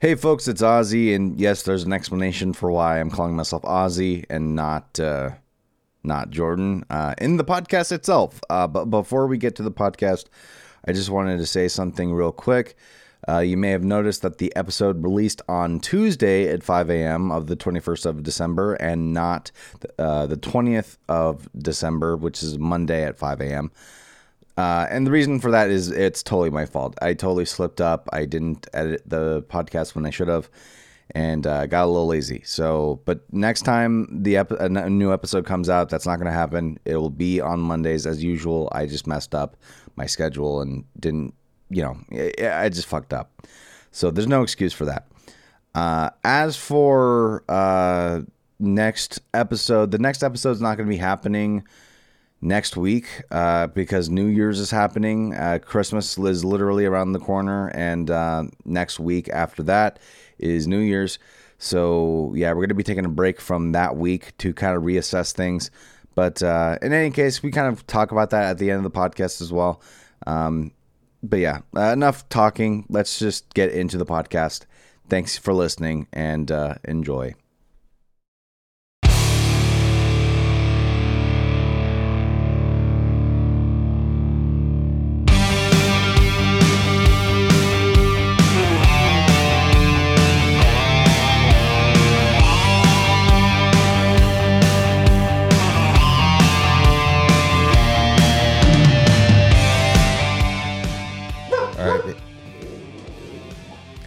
Hey, folks, it's Ozzy, and yes, there's an explanation for why I'm calling myself Ozzy and not uh, not Jordan uh, in the podcast itself. Uh, but before we get to the podcast, I just wanted to say something real quick. Uh, you may have noticed that the episode released on Tuesday at 5 a.m. of the 21st of December and not uh, the 20th of December, which is Monday at 5 a.m. Uh, and the reason for that is it's totally my fault. I totally slipped up. I didn't edit the podcast when I should have, and uh, got a little lazy. So, but next time the ep- a new episode comes out, that's not going to happen. It will be on Mondays as usual. I just messed up my schedule and didn't, you know, I, just fucked up. So there's no excuse for that. Uh, as for uh, next episode, the next episode is not going to be happening next week uh, because New Year's is happening. Uh, Christmas is literally around the corner, and uh, next week after that is New Year's. So yeah, we're gonna be taking a break from that week to kind of reassess things. But uh, in any case, we kind of talk about that at the end of the podcast as well. Um, but yeah, uh, enough talking. Let's just get into the podcast. Thanks for listening and uh, enjoy.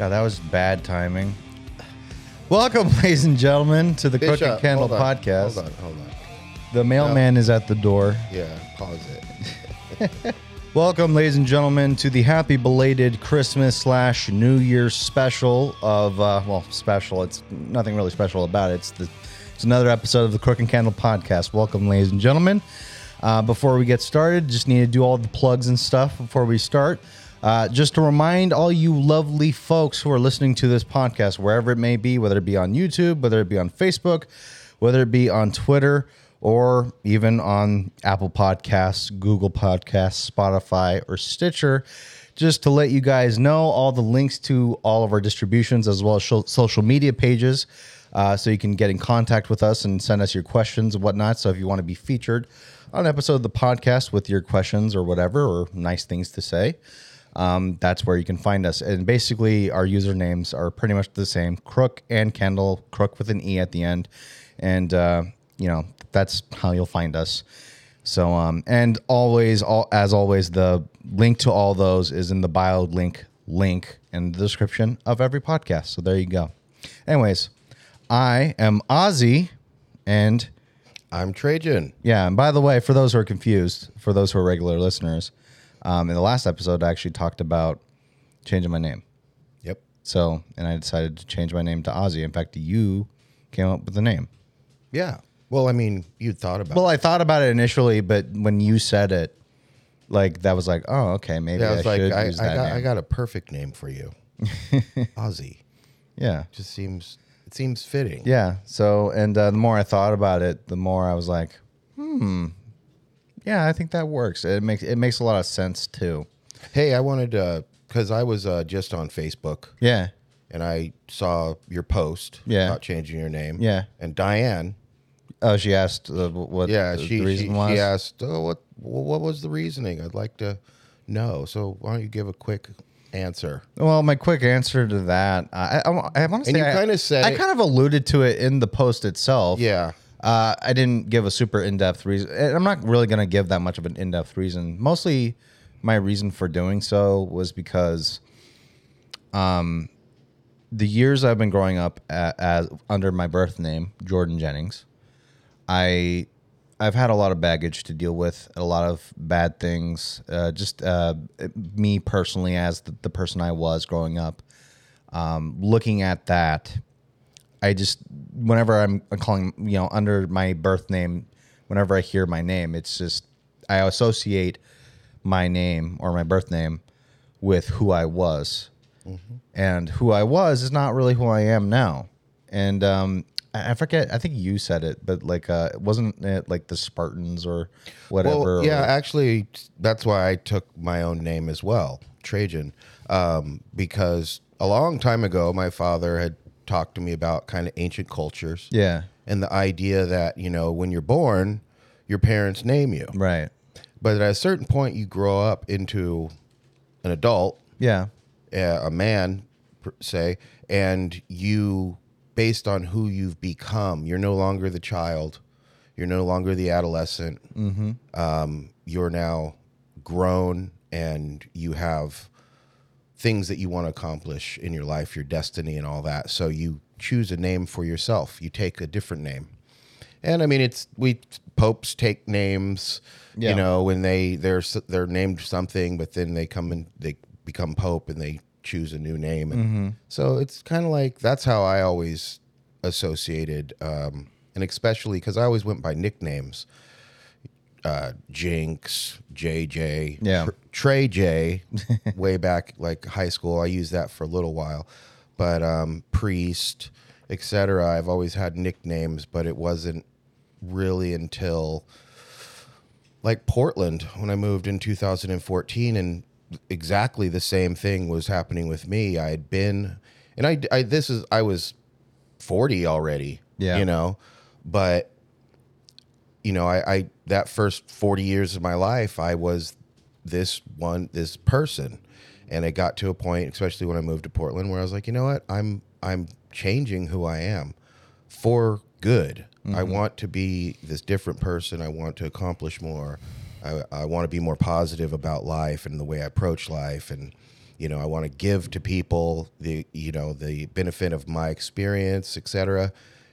God, that was bad timing. Welcome, ladies and gentlemen, to the Bishop, Crooked Candle hold on, Podcast. Hold on, hold on. The mailman is at the door. Yeah, pause it. Welcome, ladies and gentlemen, to the happy belated Christmas slash New Year's special of uh, well, special. It's nothing really special about it. It's the it's another episode of the Crook and Candle Podcast. Welcome, ladies and gentlemen. Uh, before we get started, just need to do all the plugs and stuff before we start. Uh, just to remind all you lovely folks who are listening to this podcast, wherever it may be, whether it be on YouTube, whether it be on Facebook, whether it be on Twitter, or even on Apple Podcasts, Google Podcasts, Spotify, or Stitcher, just to let you guys know all the links to all of our distributions as well as social media pages. Uh, so you can get in contact with us and send us your questions and whatnot. So if you want to be featured on an episode of the podcast with your questions or whatever, or nice things to say, um, that's where you can find us. And basically, our usernames are pretty much the same Crook and Kendall, Crook with an E at the end. And, uh, you know, that's how you'll find us. So, um, and always, all, as always, the link to all those is in the bio link link in the description of every podcast. So there you go. Anyways, I am Ozzy, and I'm Trejen. yeah. And by the way, for those who are confused, for those who are regular listeners, um, in the last episode, I actually talked about changing my name. Yep. So, and I decided to change my name to Ozzy. In fact, you came up with the name. Yeah. Well, I mean, you thought about it. Well, I thought about it initially, but when you said it, like that was like, oh, okay, maybe Yeah, I I, was like, should I, use I that got, name. I got a perfect name for you, Ozzy. yeah, Just seems it seems fitting. yeah. So, and uh, the more I thought about it, the more I was like, hmm, yeah, I think that works. It makes it makes a lot of sense too. Hey, I wanted to because I was uh, just on Facebook Yeah, and I saw your post Yeah. about changing your name. Yeah. And Diane, Oh, she asked uh, what yeah, the, she the reason she, was. she asked, oh, what what was the reasoning? I'd like to know. So why don't you give a quick answer? Well, my quick answer to that, I, I, I want to And say, you I- kinda said I it- kind of alluded to it in the post itself. Yeah. Uh, I didn't give a super in depth reason. and I'm not really going to give that much of an in depth reason. Mostly, my reason for doing so was because, um, the years I've been growing up a as under my birth name, Jordan Jennings, I I've had a lot of baggage to deal with, a lot of bad things. Uh, just uh, me personally, as the, the person I was growing up, um, looking at that, I just whenever I'm calling, you know, under my birth name, whenever I hear my name, it's just I associate my name or my birth name with who I was, and who I was is not really who I am now. And um, I I forget. I think you said it, but like, uh, wasn't it like the Spartans or whatever? Well, yeah, or- actually, that's why I took my own name as well, Trejen, um, because a long time ago, my father had talked to me about kind of ancient cultures Yeah. and the idea that you know when you're born, your parents name you, Right. but at a certain point, you grow up into an adult, Yeah. a man, per say, and you, based on who you've become, you're no longer the child, you're no longer the adolescent. Um, you're now grown, and you have things that you want to accomplish in your life, your destiny, and all that. So you choose a name for yourself. You take a different name. And I mean, it's we popes take names, Yeah. you know, when they they're they're named something, but then they come and they become pope and they choose a new name. And So it's kind of like that's how I always associated, um, and especially because I always went by nicknames. Uh, Jinx, JJ, Yeah. Tr- Trey J, way back like high school. I used that for a little while, but um, Priest, etc. I've always had nicknames, but it wasn't really until like Portland when I moved in 2014, and exactly the same thing was happening with me. I had been, and I, I this is I was 40 already, Yeah. you know, but you know, I, I that first 40 years of my life, I was this one, this person. And it got to a point, especially when I moved to Portland, where I was like, you know what? I'm I'm changing who I am for good. I mm-hmm. want to be this different person. I want to accomplish more. I, I want to be more positive about life and the way I approach life. And, you know, I want to give to people the, you know, the benefit of my experience, etc.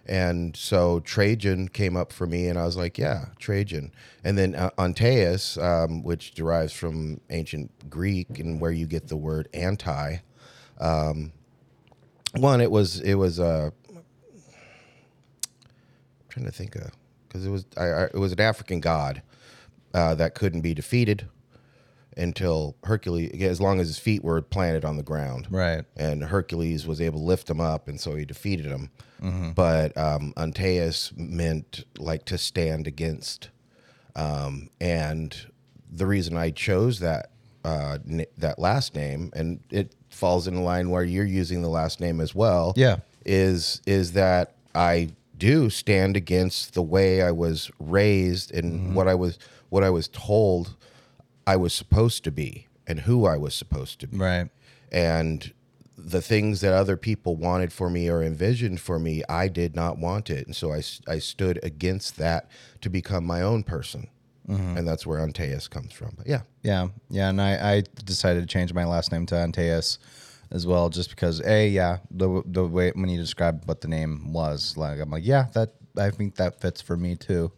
And so Trejen came up for me, and I was like, yeah, Trejen. And then uh, Antaeus, um, which derives from ancient Greek and where you get the word anti. Um, one, it was it was uh, I'm trying to think of because it was I, I, it was an African god uh, that couldn't be defeated until Hercules, as long as his feet were planted on the ground Right. and Hercules was able to lift him up, and so he defeated him. But um, Antaeus meant like to stand against, um, and the reason I chose that uh, n- that last name, and it falls in line where you're using the last name as well. Yeah. is is that I do stand against the way I was raised and what I was what I was told I was supposed to be and who I was supposed to be Right. and the things that other people wanted for me or envisioned for me, I did not want it. And so I, I stood against that to become my own person. Mm-hmm. And that's where Antaeus comes from. But yeah. Yeah, yeah, and I, I decided to change my last name to Antaeus as well, just because a yeah the the way when you described what the name was, like I'm like yeah that I think that fits for me too,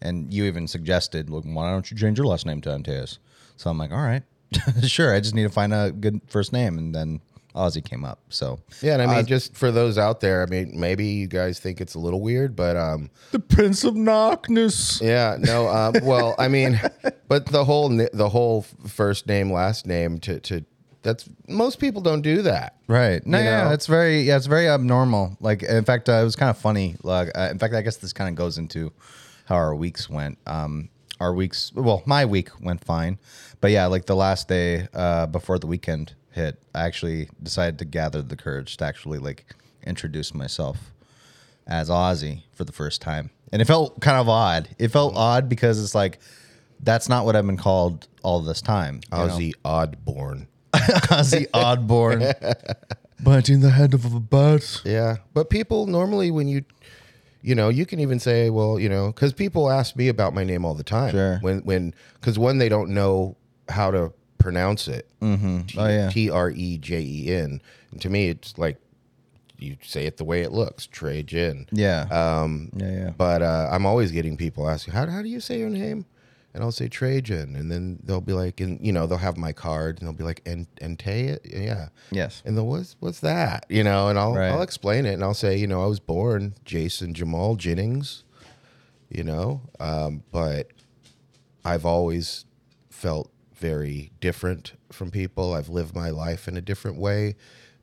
and you even suggested look why don't you change your last name to Antaeus? So I'm like all right, sure, I just need to find a good first name, and then Ozzy came up. So Yeah. And I mean, just for those out there, I mean, maybe you guys think it's a little weird, but um, the Prince of Knockness. Yeah, no. Um, well, I mean, but the whole the whole first name, last name to to that's most people don't do that. Right. No, yeah, know? it's very yeah, it's very abnormal. Like in fact, uh, it was kind of funny. Like uh, in fact, I guess this kind of goes into how our weeks went. Um, our weeks, well, my week went fine, but yeah, like the last day uh, before the weekend hit, I actually decided to gather the courage to actually like introduce myself as Ozzy for the first time, and it felt kind of odd. It felt odd because it's like that's not what I've been called all this time. you know? Ozzy Osbourne. Ozzy Osbourne. Biting the head of a bat. Yeah, but people normally when you, you know, you can even say, well, you know, because people ask me about my name all the time. Sure. When when because when they don't know how to pronounce it. Mm-hmm. Oh, yeah. T R E J E N. And to me, it's like you say it the way it looks, Trey Jin. Yeah. Um, yeah, yeah. But uh, I'm always getting people asking, how, how do you say your name? And I'll say Trejen. And then they'll be like, and you know, they'll have my card and they'll be like, and Ente? Yeah. Yes. And then what's what's that? You know, and I'll Right. I'll explain it and I'll say, you know, I was born Jason Jamal Jennings, you know, um, but I've always felt very different from people. I've lived my life in a different way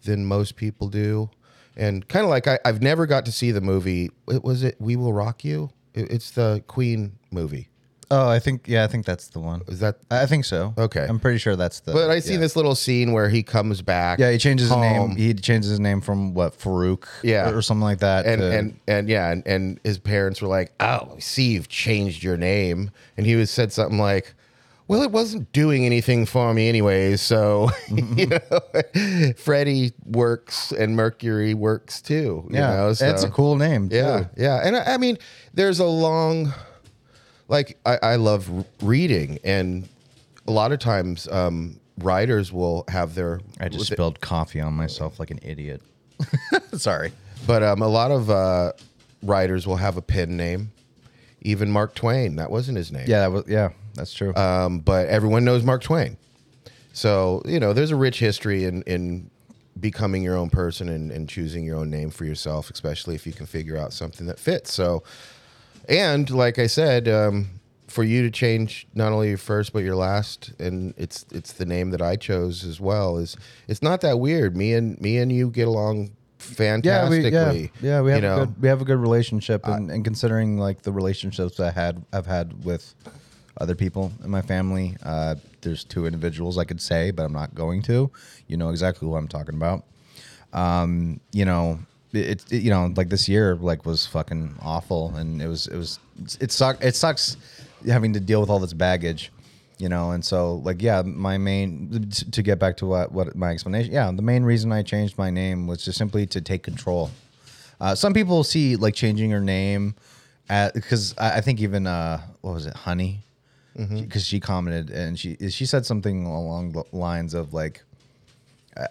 than most people do. And kind of like I, I've never got to see the movie. It was it We Will Rock You. It- it's the Queen movie. Oh, I think yeah, I think that's the one. Is that? I think so. Okay. I'm pretty sure that's the. But I see yeah. this little scene where he comes back. Yeah, he changes his name. He changes his name from what Farouk, Yeah. or, something like that. and to- and and yeah, and, and his parents were like, "Oh, I see, you've changed your name," and he was said something like. Well, it wasn't doing anything for me anyways, so you mm-hmm. know, Freddie works and Mercury works too. You yeah, know, so. it's a cool name. Yeah, too. yeah, and I, I mean, there's a long, like I, I love reading, and a lot of times um, writers will have their. I just spilled coffee on myself like an idiot. Sorry. but um, a lot of uh, writers will have a pen name. Even Mark Twain, that wasn't his name. Yeah, that was yeah, that's true. Um, but everyone knows Mark Twain. So you know, there's a rich history in in becoming your own person and, and choosing your own name for yourself, especially if you can figure out something that fits. So, and like I said, um, for you to change not only your first but your last, and it's it's the name that I chose as well. Is it's not that weird. Me and me and you get along yeah, we fantastically. yeah, yeah we have a good we have a good relationship, and, and considering like the relationships I had I've had with other people in my family, uh, there's two individuals I could say, but I'm not going to. You know exactly who I'm talking about. Um, you know, it, it you know like this year like was fucking awful, and it was it was it suck it sucks having to deal with all this baggage you know and so like yeah my main to get back to what what my explanation yeah the main reason i changed my name was just simply to take control. Uh, some people see like changing your name because I, I think even uh what was it honey? Because she commented and she she said something along the lines of like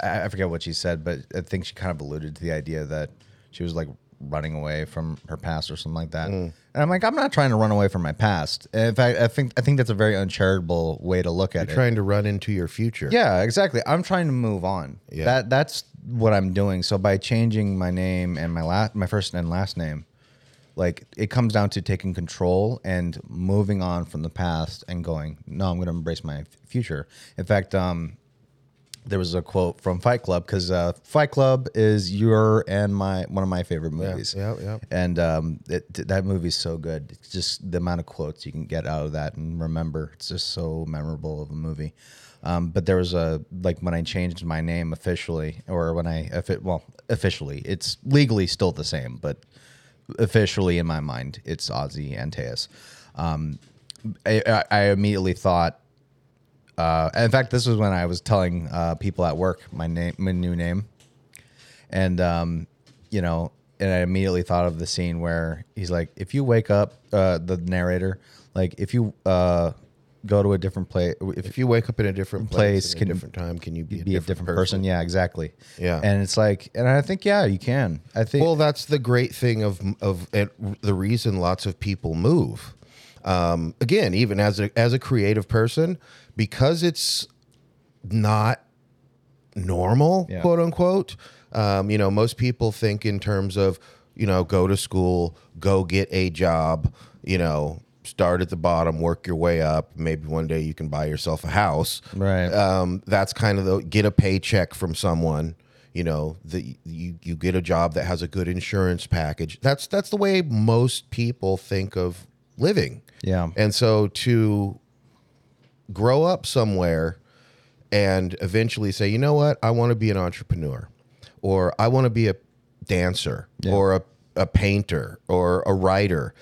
I, I forget what she said but i think she kind of alluded to the idea that she was like running away from her past or something like that and i'm like i'm not trying to run away from my past in fact i think i think that's a very uncharitable way to look at it trying to run into your future. yeah, exactly. I'm trying to move on. Yeah. That that's what I'm doing. So by changing my name and my last my first and last name, like it comes down to taking control and moving on from the past and going, no, I'm going to embrace my f- future. In fact, um there was a quote from Fight Club because uh, Fight Club is your and my one of my favorite movies. yeah, yeah. And um, it, that movie's so good. It's just the amount of quotes you can get out of that and remember. It's just so memorable of a movie. Um, but there was a like when I changed my name officially, or when I if it well officially, it's legally still the same, but officially in my mind, it's Ozzy Antaeus. Um, I- I immediately thought. Uh, in fact, this was when I was telling uh, people at work my name, my new name, and um, you know, and I immediately thought of the scene where he's like, "If you wake up, uh, the narrator, like, if you uh, go to a different place, if, If you wake up in a different Place place, can a different time, can you be, be a different person. Yeah, exactly. Yeah. and it's like, and I think, yeah, you can. I think. Well, that's the great thing of of and the reason lots of people move. Um, again, even as a as a creative person, because it's not normal, Yeah. quote unquote. Um, you know, most people think in terms of you know, go to school, go get a job. You know, start at the bottom, work your way up. Maybe one day you can buy yourself a house. Right. Um, that's kind of the get a paycheck from someone. You know, the you you get a job that has a good insurance package. That's that's the way most people think of living. Yeah. And so to grow up somewhere and eventually say, you know what, I want to be an entrepreneur, or I want to be a dancer, or a, a painter, or a writer.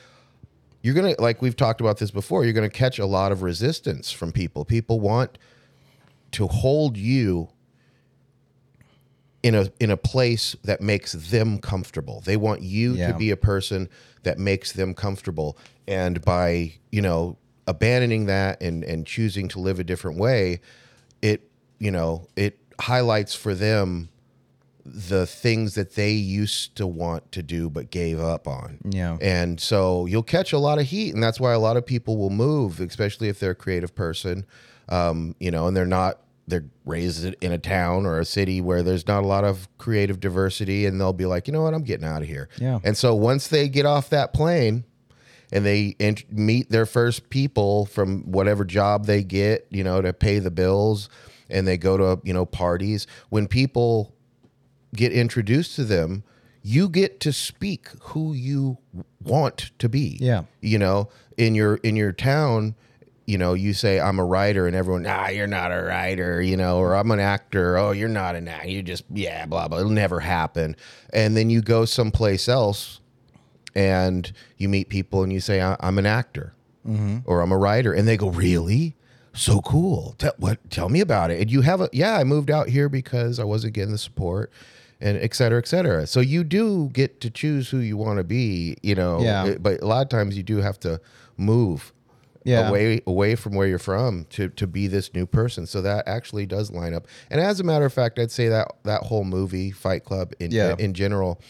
You're gonna like we've talked about this before. You're gonna catch a lot of resistance from people. People want to hold you in a in a place that makes them comfortable. They want you Yeah. to be a person that makes them comfortable. And by, you know, abandoning that and and choosing to live a different way, it, you know, it highlights for them the things that they used to want to do but gave up on. Yeah. And so you'll catch a lot of heat, and that's why a lot of people will move, especially if they're a creative person, um, you know, and they're not they're raised in a town or a city where there's not a lot of creative diversity, and they'll be like, you know what, I'm getting out of here. Yeah. And so once they get off that plane. And they int- meet their first people from whatever job they get, you know, to pay the bills, and they go to you know parties. When people get introduced to them, you get to speak who you want to be. Yeah. You know, in your in your town, you know, you say I'm a writer, and everyone, nah, you're not a writer, you know, or I'm an actor. Oh, you're not an actor. You just, yeah, blah blah. It'll never happen. And then you go someplace else, and you meet people, and you say I- I'm an actor, mm-hmm. or I'm a writer, and they go, really. So cool. Tell, what? Tell me about it. And you have a yeah. I moved out here because I wasn't getting the support, and et cetera, et cetera. So you do get to choose who you want to be, you know. Yeah. Eh, but a lot of times you do have to move Yeah. away away from where you're from to to be this new person. So that actually does line up. And as a matter of fact, I'd say that that whole movie, Fight Club, in Yeah. in general,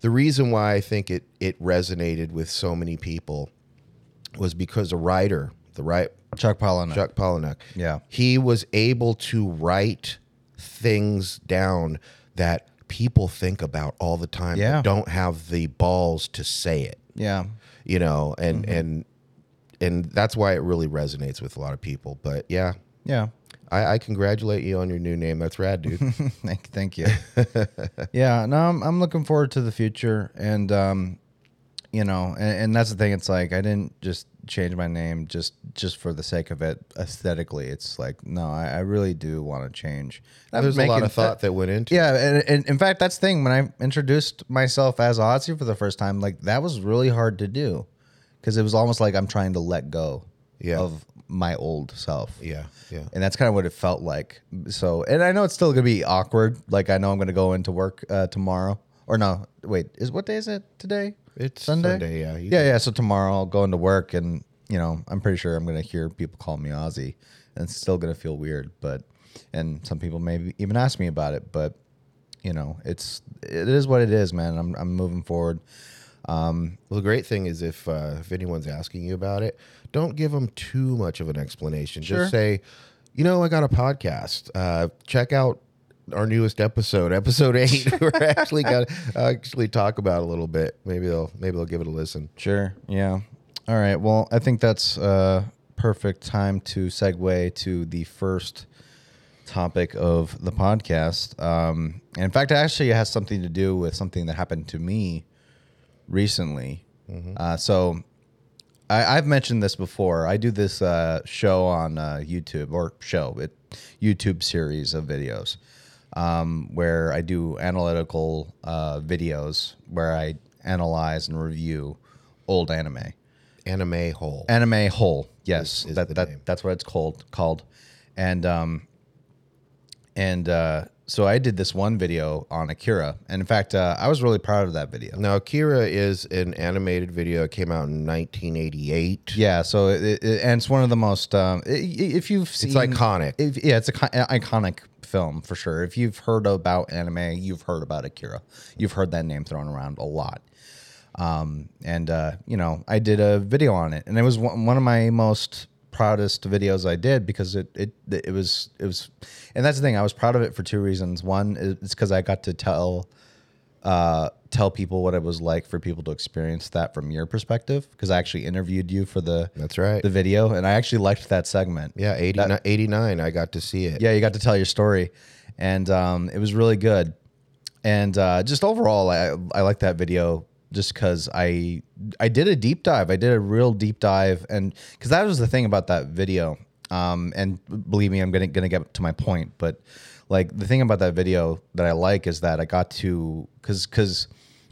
the reason why I think it it resonated with so many people was because the writer, the right Chuck Palahniuk. Chuck Palahniuk, Yeah. he was able to write things down that people think about all the time, Yeah. don't have the balls to say it Yeah. you know and Mm-hmm. and and that's why it really resonates with a lot of people but yeah Yeah. I, I congratulate you on your new name that's rad dude thank, thank you. yeah, no, I'm, I'm looking forward to the future, and um, you know, and, and that's the thing. It's like I didn't just change my name just just for the sake of it aesthetically. It's like no, I, I really do want to change. There's a lot of thought that went into it. Yeah, and, and in fact, that's the thing. When I introduced myself as Ozzy for the first time, like that was really hard to do because it was almost like I'm trying to let go Yeah. of my old self. yeah yeah And that's kind of what it felt like. So, and I know it's still gonna be awkward. Like I know I'm gonna go into work uh, tomorrow, or no, wait, is what day is it today? it's Sunday? Sunday, yeah Yeah, yeah. So tomorrow I'll go into work, and you know, I'm pretty sure I'm gonna hear people call me Ozzy, and it's still gonna feel weird. But, and some people maybe even ask me about it, but you know, it's it is what it is, man. I'm I'm moving forward. Well the great thing is if uh, if anyone's asking you about it don't give them too much of an explanation Sure. just say you know i got a podcast uh, check out our newest episode episode eight we're actually got actually talk about a little bit maybe they'll maybe they'll give it a listen Sure. Yeah. All right. Well, I think that's uh perfect time to segue to the first topic of the podcast. Um, and in fact, it actually has something to do with something that happened to me recently. Uh, so I, I've mentioned this before. I do this uh, show on uh, YouTube or show it YouTube series of videos um, where I do analytical uh, videos where I analyze and review old anime. anime hole Anime whole, yes, Is- is that, that that's what it's called called, and um, and uh, so I did this one video on Akira, and in fact, uh, I was really proud of that video. Now, Akira is an animated video. It came out in 1988. Yeah, so it, it, and it's one of the most um, if you've seen it's iconic. If, yeah, it's a ki- iconic film for sure. If you've heard about anime, you've heard about Akira. You've heard that name thrown around a lot. Um, and uh, you know, I did a video on it, and it was one of my most proudest videos I did because it it it was it was, and that's the thing. I was proud of it for two reasons. One is because I got to tell uh, tell people what it was like for people to experience that from your perspective because I actually interviewed you for the That's right. the video and I actually liked that segment. Yeah, 89, 89, I got to see it. Yeah, you got to tell your story, and um, it was really good. And uh, just overall, I I like that video just because I I did a deep dive. I did a real deep dive, and because that was the thing about that video. Um, and believe me, I'm gonna gonna get to my point, but like the thing about that video that I like is that I got to because because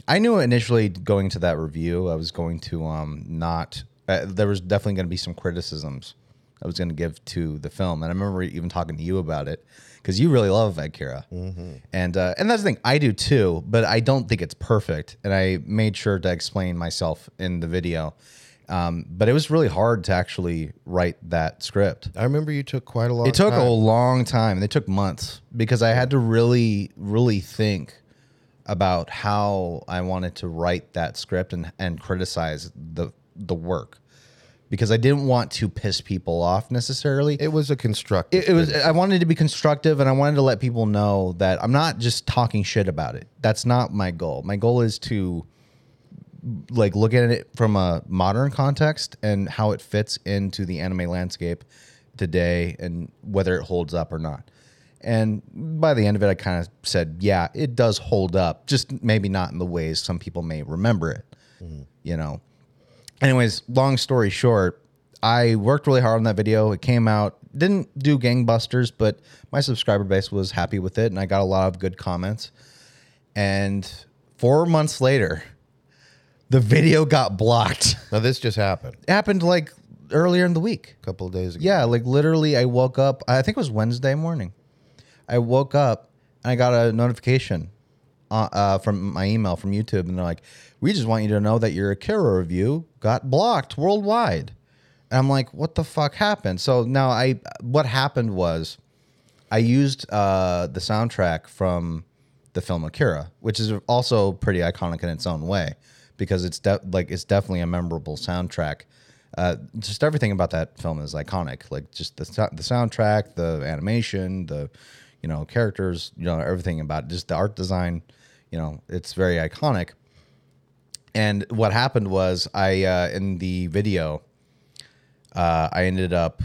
I knew initially going to that review I was going to um not uh, there was definitely going to be some criticisms I was going to give to the film, and I remember even talking to you about it because you really love Akira, and uh, and that's the thing I do too, but I don't think it's perfect, and I made sure to explain myself in the video. Um, but it was really hard to actually write that script. I remember you took quite a long time. It took time. a long time. It took months because I had to really, really think about how I wanted to write that script and, and criticize the the work because I didn't want to piss people off necessarily. It was a constructive. It, it was. I wanted to be constructive, and I wanted to let people know that I'm not just talking shit about it. That's not my goal. My goal is to like look at it from a modern context and how it fits into the anime landscape today, and whether it holds up or not. And by the end of it, I kind of said, yeah, it does hold up, just maybe not in the ways some people may remember it. Mm. You know. Anyways, long story short, I worked really hard on that video. It came out, didn't do gangbusters, but my subscriber base was happy with it, and I got a lot of good comments. And four months later, the video got blocked. Now this just happened It happened like earlier in the week. a couple of days ago. Yeah, like literally, I woke up. I think it was Wednesday morning. I woke up and I got a notification uh, from my email from YouTube, and they're like, "We just want you to know that your Akira review got blocked worldwide." And I'm like, "What the fuck happened?" So now I, what happened was, I used uh, the soundtrack from the film Akira, which is also pretty iconic in its own way, because it's de- like it's definitely a memorable soundtrack. Uh, just everything about that film is iconic. Like just the the soundtrack, the animation, the you know characters, you know everything about it. Just the art design, you know, it's very iconic. And what happened was I uh, in the video, uh, I ended up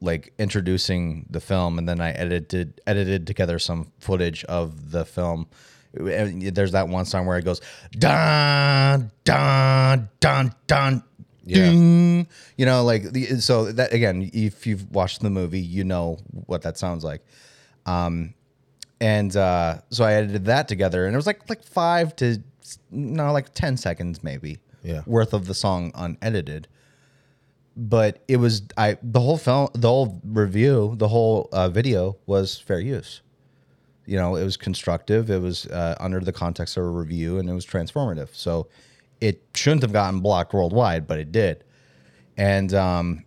like introducing the film, and then I edited edited together some footage of the film. And There's that one song where it goes dun dun dun dun. Yeah. Ding. You know, like the, so that again, if you've watched the movie, you know what that sounds like. Um, and uh, so I edited that together, and it was like like five to no, like ten seconds maybe Yeah. worth of the song unedited. But it was I the whole film, the whole review, the whole uh, video was fair use. You know, it was constructive. It was uh, under the context of a review, and it was transformative. So it shouldn't have gotten blocked worldwide, but it did. And um,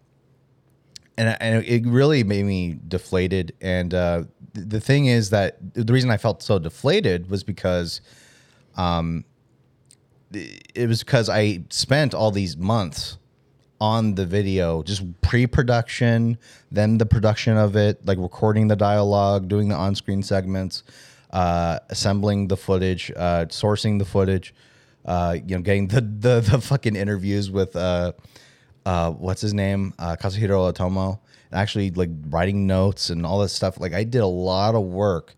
and and it really made me deflated. And uh, the thing is that the reason I felt so deflated was because, um, it was because I spent all these months on the video, just pre-production, then the production of it, like recording the dialogue, doing the on-screen segments, uh, assembling the footage, uh, sourcing the footage, uh, you know, getting the the, the fucking interviews with uh, uh, what's his name, uh, Katsuhiro Otomo, and actually like writing notes and all this stuff. Like I did a lot of work,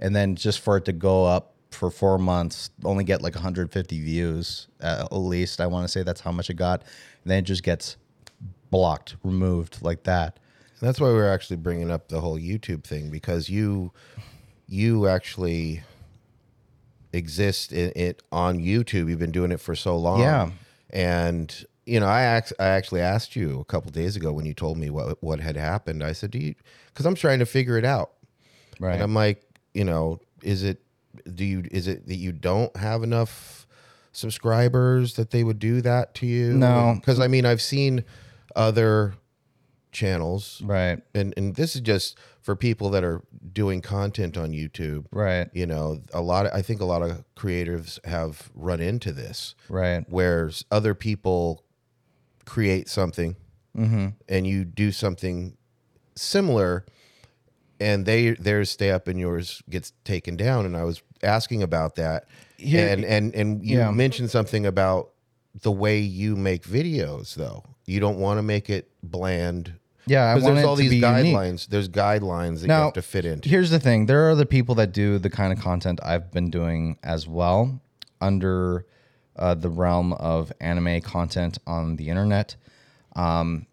and then just for it to go up for four months, only get like 150 views uh, at least. I want to say that's how much it got, and then it just gets blocked, removed like that. That's why we're actually bringing up the whole YouTube thing because you you actually exist in it on YouTube. You've been doing it for so long. Yeah. And you know, I act, I actually asked you a couple days ago when you told me what what had happened. I said, "Do you?" Because I'm trying to figure it out. Right. And I'm like, you know, is it do you is it that you don't have enough subscribers that they would do that to you? No. Because I mean, I've seen other channels right. and and this is just for people that are doing content on YouTube. Right. You know, a lot of I think a lot of creatives have run into this Right. where other people create something Mm-hmm. and you do something similar and they theirs stay up and yours gets taken down. And I was asking about that. And and and you Yeah. mentioned something about the way you make videos though. You don't want to make it bland. Yeah, I because want there's it all these be unique. guidelines. There's guidelines that Now, you have to fit into. Here's the thing: there are other people that do the kind of content I've been doing as well, under uh, the realm of anime content on the internet, um,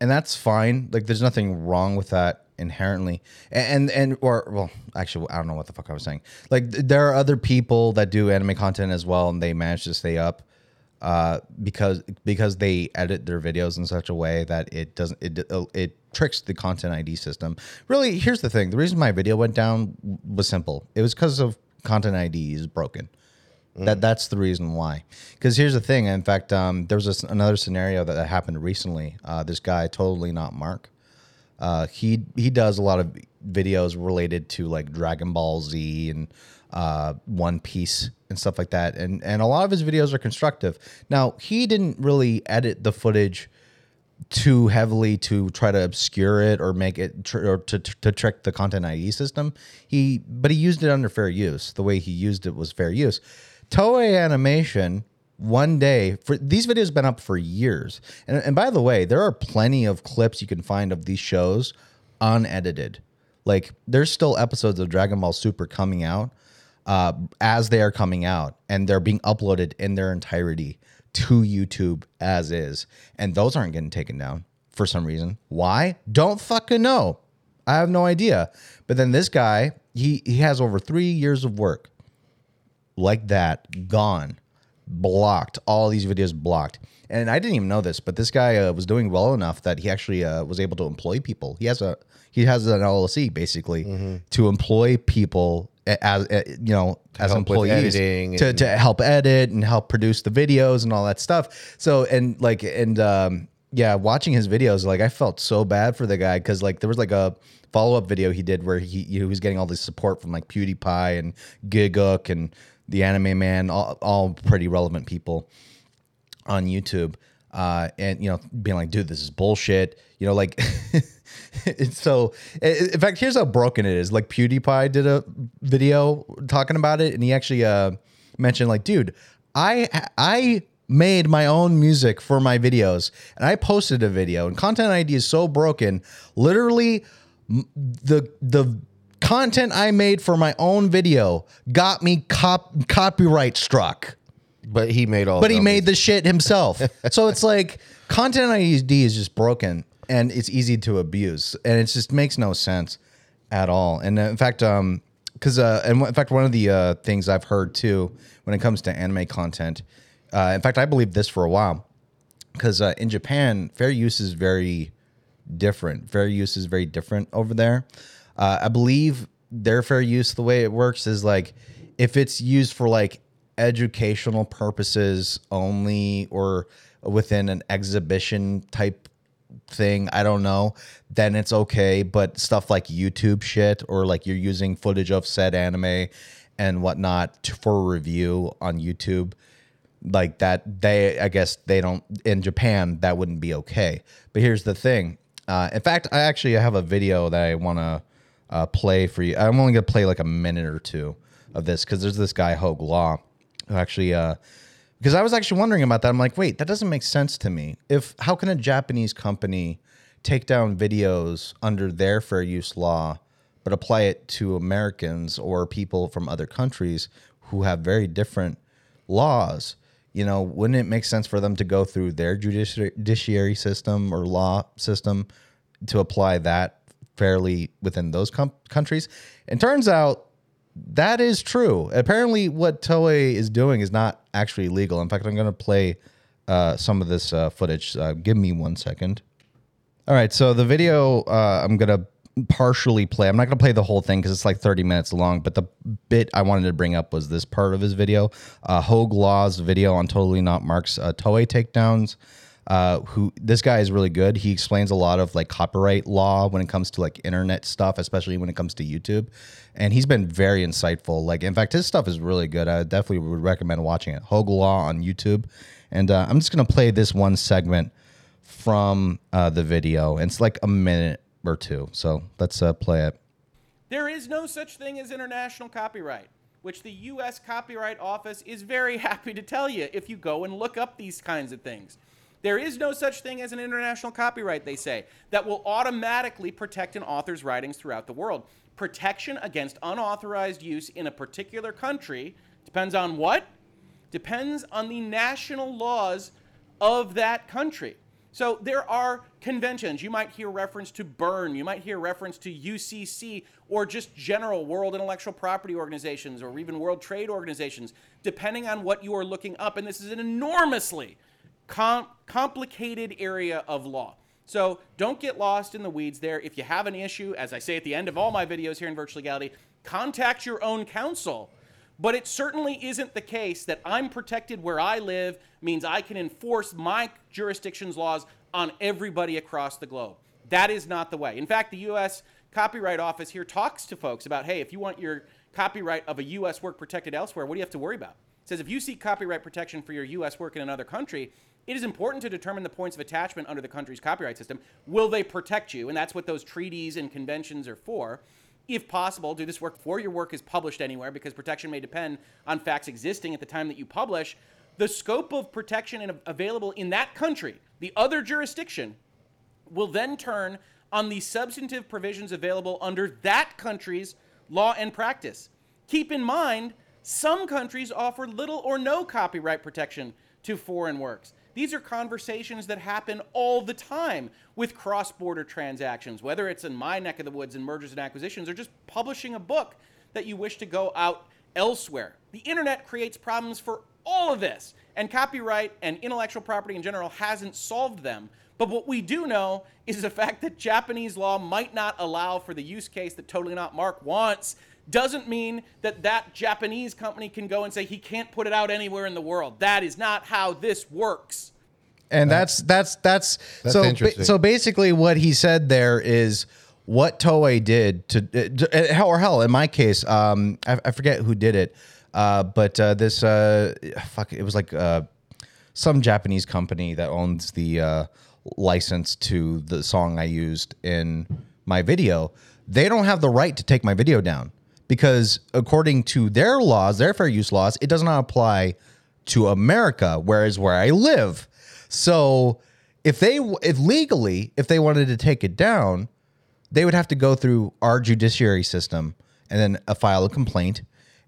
and that's fine. Like, there's nothing wrong with that inherently. And and or well, actually, I don't know what the fuck I was saying. Like, th- there are other people that do anime content as well, and they manage to stay up uh, because because they edit their videos in such a way that it doesn't it it tricks the content ID system. Really, here's the thing: the reason my video went down was simple. It was because of content ID is broken. That that's the reason why. Because here's the thing. In fact, um, there was this, another scenario that, that happened recently. Uh, this guy, totally not Mark. Uh, he he does a lot of videos related to like Dragon Ball Z and uh, One Piece and stuff like that, and and a lot of his videos are constructive. Now he didn't really edit the footage too heavily to try to obscure it or make it tr- or to, to, to trick the content ID system. He but he used it under fair use. The way he used it was fair use. Toei Animation one day for these videos have been up for years. And and by the way, there are plenty of clips you can find of these shows unedited. Like there's still episodes of Dragon Ball Super coming out uh, as they are coming out, and they're being uploaded in their entirety to YouTube as is, and those aren't getting taken down for some reason. Why? Don't fucking know. I have no idea. But then this guy, he he has over three years of work like that gone, blocked. All these videos blocked. And I didn't even know this, but this guy uh, was doing well enough that he actually uh, was able to employ people. He has a he has an LLC basically to employ people as you know as employees to, to help edit and help produce the videos and all that stuff. So and like and um yeah, watching his videos, like I felt so bad for the guy because like there was like a follow up video he did where he he was getting all this support from like PewDiePie and Gigguk and the Anime Man, all, all pretty relevant people on YouTube. Uh, and you know, being like, dude, this is bullshit. You know, like, it's so. In fact, here's how broken it is. Like, PewDiePie did a video talking about it, and he actually uh mentioned like, dude, I I made my own music for my videos, and I posted a video, and Content ID is so broken. Literally, the the content I made for my own video got me cop copyright struck But he made all. but he made the shit himself. so it's like content ID is just broken and it's easy to abuse and it just makes no sense at all. And uh, in fact, um, because uh, and in fact, one of the uh, things I've heard too when it comes to anime content, uh, in fact, I believed this for a while because uh, in Japan, fair use is very different. Fair use is very different over there. Uh, I believe their fair use, the way it works is like if it's used for like educational purposes only or within an exhibition type thing, I don't know, then it's okay. But stuff like YouTube shit or like you're using footage of said anime and whatnot for review on YouTube, like that, they, I guess they don't, in Japan, that wouldn't be okay. But here's the thing. Uh, in fact, I actually have a video that I want to uh, play for you. I'm only going to play like a minute or two of this because there's this guy, Hoeg Law, who actually, uh, because I was actually wondering about that. I'm like, wait, that doesn't make sense to me. If how can a Japanese company take down videos under their fair use law, but apply it to Americans or people from other countries who have very different laws? You know, wouldn't it make sense for them to go through their judiciary system or law system to apply that fairly within those com- countries? And turns out that is true. Apparently, what Toei is doing is not actually legal. In fact, I'm going to play uh, some of this uh, footage. Uh, give me one second. All right, so the video uh, I'm gonna partially play. I'm not gonna play the whole thing because it's like 30 minutes long. But the bit I wanted to bring up was this part of his video, uh, Law's video on Totally Not Mark's uh, Toei takedowns. Uh, who this guy is really good. He explains a lot of like copyright law when it comes to like internet stuff, especially when it comes to YouTube. And he's been very insightful. Like, in fact, his stuff is really good. I definitely would recommend watching it. Hoeg Law on YouTube. And uh, I'm just gonna play this one segment from uh, the video. And it's like a minute or two. So let's uh, play it. There is no such thing as international copyright, which the U.S. Copyright Office is very happy to tell you if you go and look up these kinds of things. There is no such thing as an international copyright, they say, that will automatically protect an author's writings throughout the world. Protection against unauthorized use in a particular country depends on what? Depends on the national laws of that country. So there are conventions. You might hear reference to Bern, you might hear reference to UCC, or just general World Intellectual Property Organizations, or even World Trade Organizations, depending on what you are looking up. And this is an enormously com- complicated area of law. So don't get lost in the weeds there. If you have an issue, as I say at the end of all my videos here in Virtual Legality, contact your own counsel. But it certainly isn't the case that I'm protected where I live means I can enforce my jurisdiction's laws on everybody across the globe. That is not the way. In fact, the U.S. Copyright Office here talks to folks about hey, if you want your copyright of a U.S. work protected elsewhere, what do you have to worry about? It says if you seek copyright protection for your U.S. work in another country, it is important to determine the points of attachment under the country's copyright system. Will they protect you? And that's what those treaties and conventions are for. If possible, do this work before your work is published anywhere because protection may depend on facts existing at the time that you publish. The scope of protection available in that country, the other jurisdiction, will then turn on the substantive provisions available under that country's law and practice. Keep in mind, some countries offer little or no copyright protection to foreign works. These are conversations that happen all the time with cross border transactions, whether it's in my neck of the woods in mergers and acquisitions or just publishing a book that you wish to go out elsewhere. The internet creates problems for all of this, and copyright and intellectual property in general hasn't solved them. But what we do know is the fact that Japanese law might not allow for the use case that Totally Not Mark wants doesn't mean that that Japanese company can go and say he can't put it out anywhere in the world. That is not how this works. And that's that's that's, That's so interesting. so basically what he said there is what Toei did to uh, hell or hell in my case um I, I forget who did it uh but uh this uh fuck it was like uh some Japanese company that owns the uh license to the song I used in my video they don't have the right to take my video down because according to their laws their fair use laws it does not apply to America, whereas where I live. So if they if legally if they wanted to take it down, they would have to go through our judiciary system and then uh, file a complaint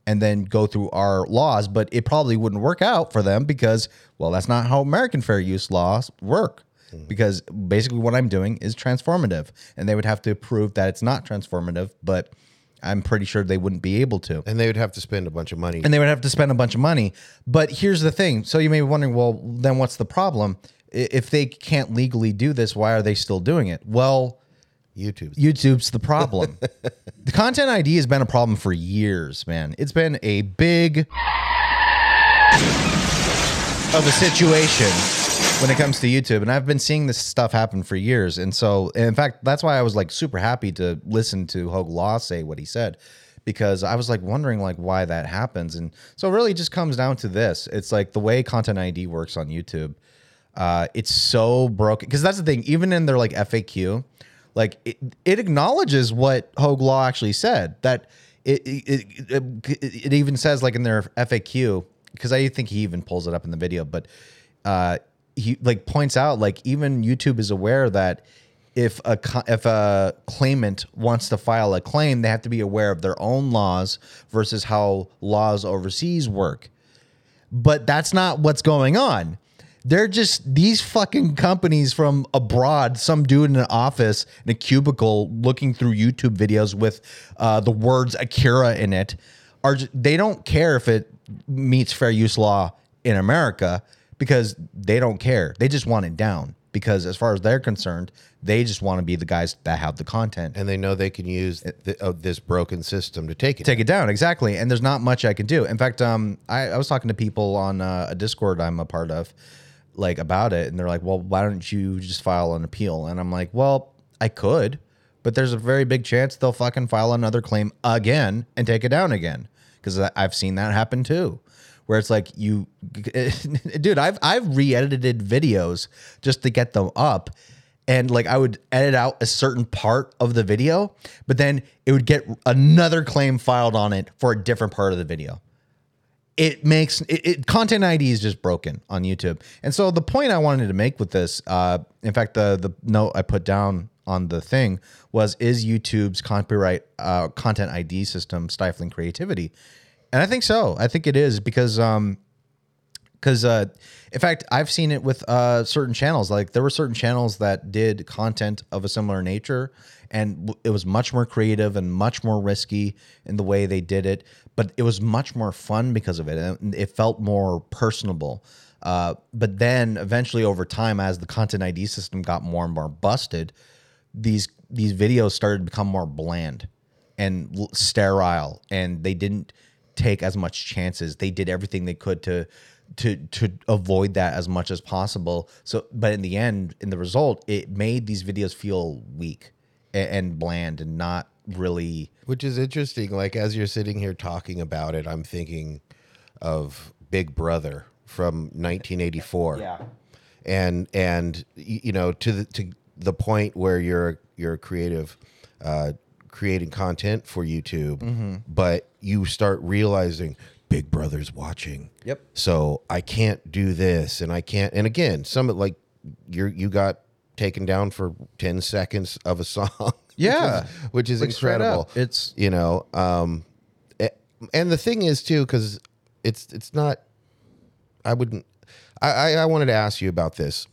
and then go through our laws, but it probably wouldn't work out for them because well, that's not how American fair use laws work. Because basically what I'm doing is transformative and they would have to prove that it's not transformative, but I'm pretty sure they wouldn't be able to And they would have to spend a bunch of money. and they would have to spend a bunch of money. But here's the thing: so you may be wondering, well, then what's the problem? If they can't legally do this, why are they still doing it? Well, YouTube. YouTube's the problem. the content ID has been a problem for years, man. It's been a big of a situation when it comes to YouTube. And I've been seeing this stuff happen for years. And so, in fact, that's why I was like super happy to listen to Hoeg Law say what he said. Because I was like wondering like why that happens. And so it really just comes down to this. It's like the way content ID works on YouTube. Uh, it's so broken. Because that's the thing, even in their like FAQ, like it, it acknowledges what Hoeg Law actually said. That it it, it it even says like in their FAQ because I think he even pulls it up in the video, but uh, he like points out like even YouTube is aware that if a if a claimant wants to file a claim, they have to be aware of their own laws versus how laws overseas work but that's not what's going on. They're just these fucking companies from abroad, some dude in an office in a cubicle looking through YouTube videos with uh, the words Akira in it. Are they don't care if it meets fair use law in America because they don't care. They just want it down because as far as they're concerned, they just want to be the guys that have the content. And they know they can use th- uh, this broken system to take it. take it down exactly. And there's not much i can do. In fact um i, I was talking to people on uh, a discord i'm a part of like about it and they're like well why don't you just file an appeal? And i'm like well i could but there's a very big chance they'll fucking file another claim again and take it down again. Because i've seen that happen too where it's like you dude i've i've re-edited videos just to get them up and like I would edit out a certain part of the video, but then it would get another claim filed on it for a different part of the video. It makes it, it content ID is just broken on YouTube, and so the point I wanted to make with this, uh, in fact, the the note I put down on the thing was, is YouTube's copyright uh, content ID system stifling creativity? And I think so. I think it is because um, because uh, in fact i've seen it with uh, certain channels like there were certain channels that did content of a similar nature and it was much more creative and much more risky in the way they did it but it was much more fun because of it and it felt more personable uh, but then eventually over time as the content id system got more and more busted these these videos started to become more bland and sterile and they didn't take as much chances they did everything they could to to to avoid that as much as possible so but in the end in the result it made these videos feel weak and, and bland and not really Which is interesting. Like as you're sitting here talking about it, I'm thinking of Big Brother from 1984. Yeah. And and you know to the to the point where you're you're a creative, uh, creating content for YouTube, Mm-hmm. but you start realizing Big Brother's watching. Yep. So I can't do this, and I can't. And again, some like you're you got taken down for 10 seconds of a song. which Yeah. is- which is, incredible. It's- you know, um, and the thing is too, because it's it's not. I wouldn't. I, I I wanted to ask you about this.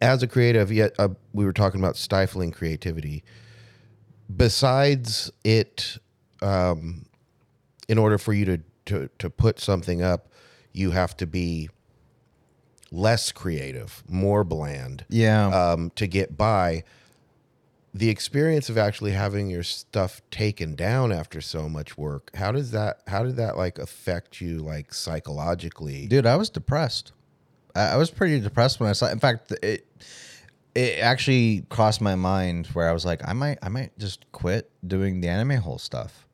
As a creative, yet uh, we were talking about stifling creativity. Besides it, um, in order for you to to to put something up, you have to be less creative, more bland Yeah. um, to get by. The experience of actually having your stuff taken down after so much work, how does that? How did that like affect you, like psychologically? dude i was depressed I, I was pretty depressed when i saw in fact it it actually crossed my mind where i was like i might i might just quit doing the anime whole stuff.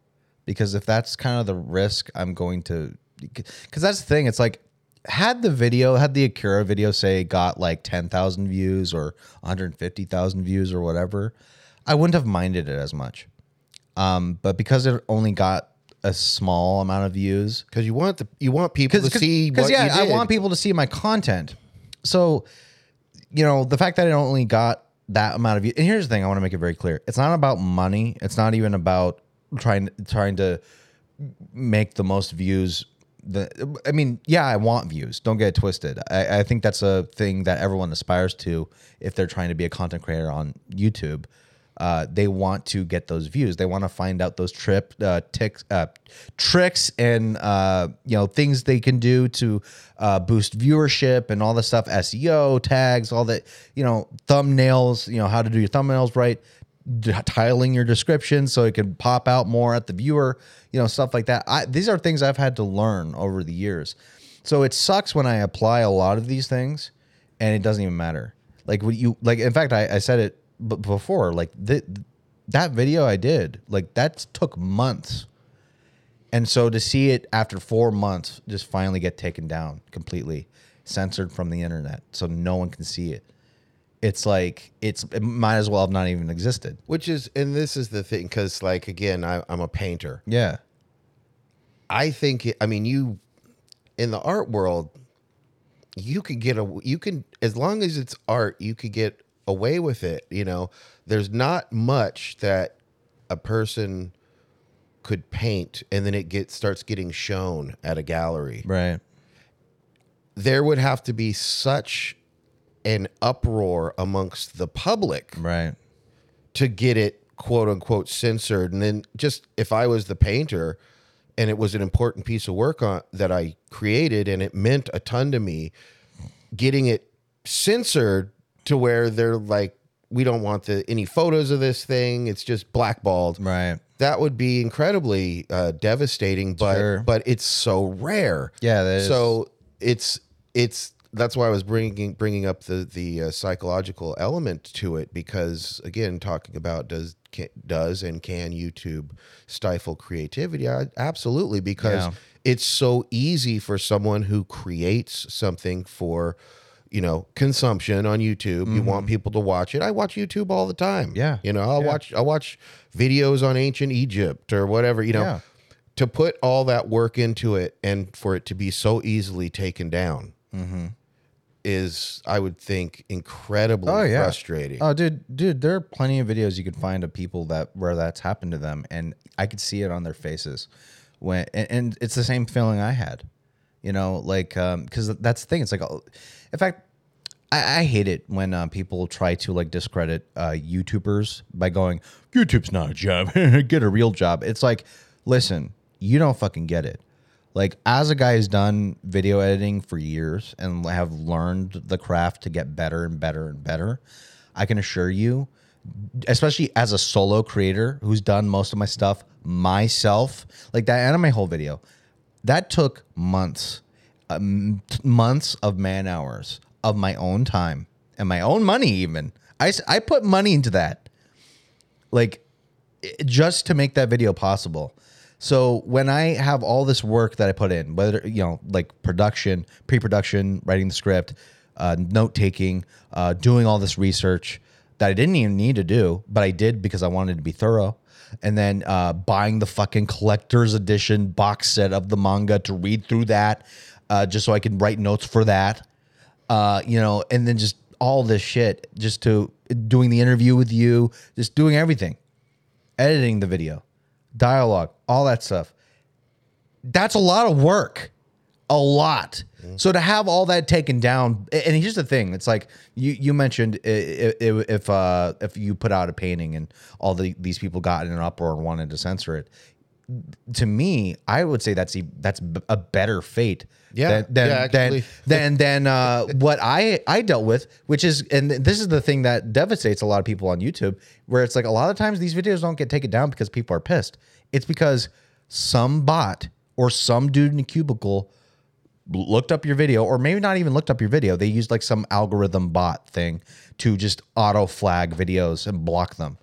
Because if that's kind of the risk i'm going to because that's the thing. It's like had the video had the akira video say got like 10000 views or 150000 views or whatever i wouldn't have minded it as much. Um, but because it only got a small amount of views Because you want the you want people to see what yeah, I want people to see my content. So, you know, the fact that I only got that amount of views. And here's the thing: I want to make it very clear. It's not about money. It's not even about trying trying to make the most views. The I mean, yeah, I want views. Don't get it twisted. I, I think that's a thing that everyone aspires to if they're trying to be a content creator on YouTube. Uh, they want to get those views. They want to find out those trip uh, ticks, uh, tricks and uh, you know things they can do to uh, boost viewership and all the stuff. SEO tags, all that you know, thumbnails. You know how to do your thumbnails right, tiling your description so it can pop out more at the viewer. You know stuff like that. I, these are things I've had to learn over the years. So it sucks when I apply a lot of these things and it doesn't even matter. Like when you like, in fact, I, I said it b- before. Like th- that video I did, like that took months, and so to see it after four months just finally get taken down completely, censored from the internet, so no one can see it. It's like it's it might as well have not even existed. Which is, and this is the thing, because like again, I, I'm a painter. Yeah, I think, it, I mean, you in the art world, you could get a, you can, as long as it's art, you could get away with it. You know, there's not much that a person could paint and then it gets starts getting shown at a gallery. right. There would have to be such an uproar amongst the public Right. to get it quote unquote censored and then just if i was the painter and it was an important piece of work on that i created and it meant a ton to me getting it censored to where they're like we don't want the any photos of this thing it's just blackballed Right. that would be incredibly uh, devastating but Sure. but it's so rare Yeah, that is- so it's it's that's why I was bringing bringing up the the uh, psychological element to it because again talking about does can, does and can YouTube stifle creativity I, absolutely because Yeah. it's so easy for someone who creates something for you know consumption on YouTube you want people to watch it I watch YouTube all the time Mm-hmm. Yeah. you know I'll Yeah. watch I'll watch videos on ancient Egypt or whatever you know Yeah. to put all that work into it and for it to be so easily taken down Mm-hmm. is, I would think, incredibly Oh yeah, frustrating. Oh, dude, dude, there are plenty of videos you can find of people that where that's happened to them, and I could see it on their faces when, and, and it's the same feeling I had, you know, like because that's the thing. It's like, in fact, I, I hate it when uh, people try to like discredit uh, YouTubers by going, YouTube's not a job, get a real job. It's like, listen, you don't fucking get it. Like as a guy who's done video editing for years and have learned the craft to get better and better and better, I can assure you, especially as a solo creator who's done most of my stuff myself, like that anime whole video, that took months, um, months of man hours of my own time and my own money. Even i, I put money into that, like i- just to make that video possible. So when I have all this work that I put in, whether you know, like production, pre-production, writing the script, uh, note taking, uh, doing all this research that I didn't even need to do, but I did because I wanted to be thorough, and then uh, buying the fucking collector's edition box set of the manga to read through that, uh, just so I can write notes for that uh, you know, and then just all this shit just to doing the interview with you, just doing everything, editing the video, dialogue, all that stuff. That's a lot of work. A lot. So to have all that taken down, and here's the thing: it's like you you mentioned i- i- i- if uh if you put out a painting and all the these people got in an uproar and wanted to censor it, to me, I would say that's a, that's a better fate. Yeah. than than Yeah, than, than, than uh, what I I dealt with, which is and this is the thing that devastates a lot of people on YouTube, where it's like a lot of times these videos don't get taken down because people are pissed. It's because some bot or some dude in a cubicle looked up your video, or maybe not even looked up your video. They used like some algorithm bot thing to just auto flag videos and block them,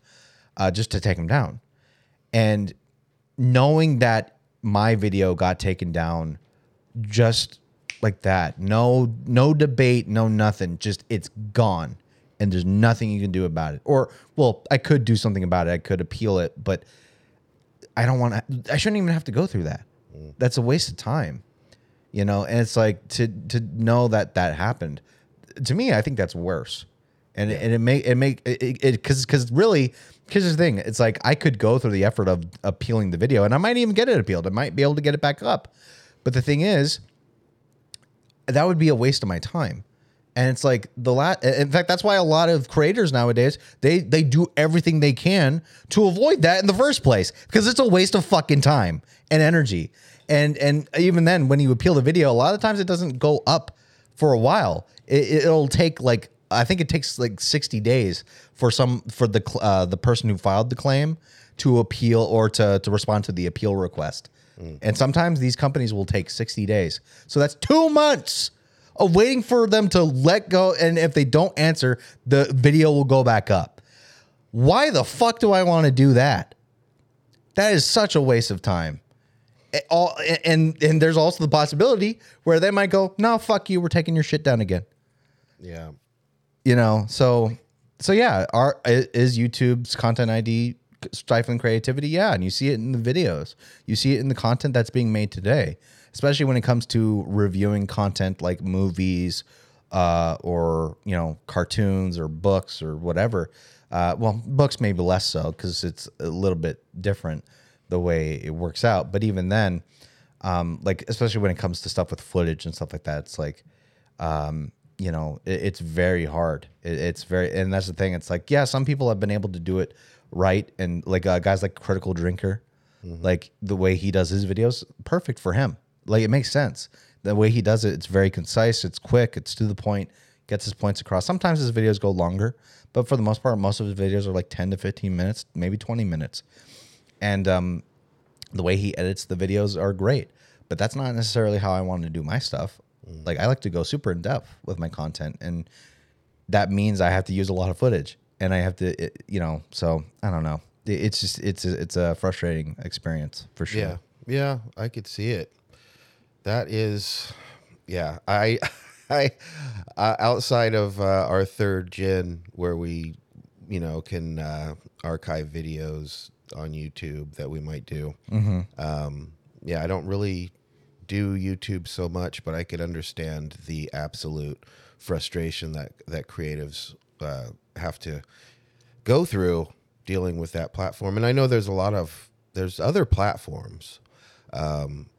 uh, just to take them down. And knowing that my video got taken down just like that, no no debate, no nothing, just it's gone, and there's nothing you can do about it. Or well, I could do something about it. I could appeal it, but I don't want to. I shouldn't even have to go through that. Mm. That's a waste of time you know and it's like to to know that that happened to me i think that's worse and it, and it make it make it because because really because the thing it's like i could go through the effort of appealing the video and i might even get it appealed i might be able to get it back up. But the thing is that would be a waste of my time. And it's like the last in fact that's why a lot of creators nowadays they they do everything they can to avoid that in the first place because it's a waste of fucking time and energy. And and even then when you appeal the video a lot of times it doesn't go up for a while. It, it'll take like i think it takes like 60 days for some for the uh, the person who filed the claim to appeal or to to respond to the appeal request and sometimes these companies will take 60 days so that's two months of waiting for them to let go. And if they don't answer, the video will go back up. Why the fuck do I want to do that? That is such a waste of time. Eh, All and and there's also the possibility where they might go, no, fuck you, we're taking your shit down again. Yeah. You know, so so yeah, are is YouTube's content ID stifling creativity? Yeah, and you see it in the videos. You see it in the content that's being made today, especially when it comes to reviewing content like movies uh, or you know cartoons or books or whatever. Uh, well, books maybe less so because it's a little bit different the way it works out. But even then, um, like especially when it comes to stuff with footage and stuff like that, it's like um, you know, it, it's very hard. It, it's very, and that's the thing. It's like, yeah, some people have been able to do it right, and like uh, guys like Critical Drinker, like the way he does his videos, perfect for him. Like it makes sense. The way he does it, it's very concise, it's quick, it's to the point, gets his points across. Sometimes his videos go longer, but for the most part, most of his videos are like ten to fifteen minutes, maybe twenty minutes, and um, the way he edits the videos are great. But that's not necessarily how I want to do my stuff. Like I like to go super in depth with my content, and that means I have to use a lot of footage, and I have to, it, you know. So I don't know. It- It's just it's a, it's a frustrating experience for sure. Yeah. Yeah, I could see it. That is, yeah. I, I, uh, outside of uh, our third gen where we, you know, can uh, archive videos on YouTube that we might do. Um, yeah, I don't really do YouTube so much, but I could understand the absolute frustration that that creatives uh, have to go through dealing with that platform. And I know there's a lot of there's other platforms, um,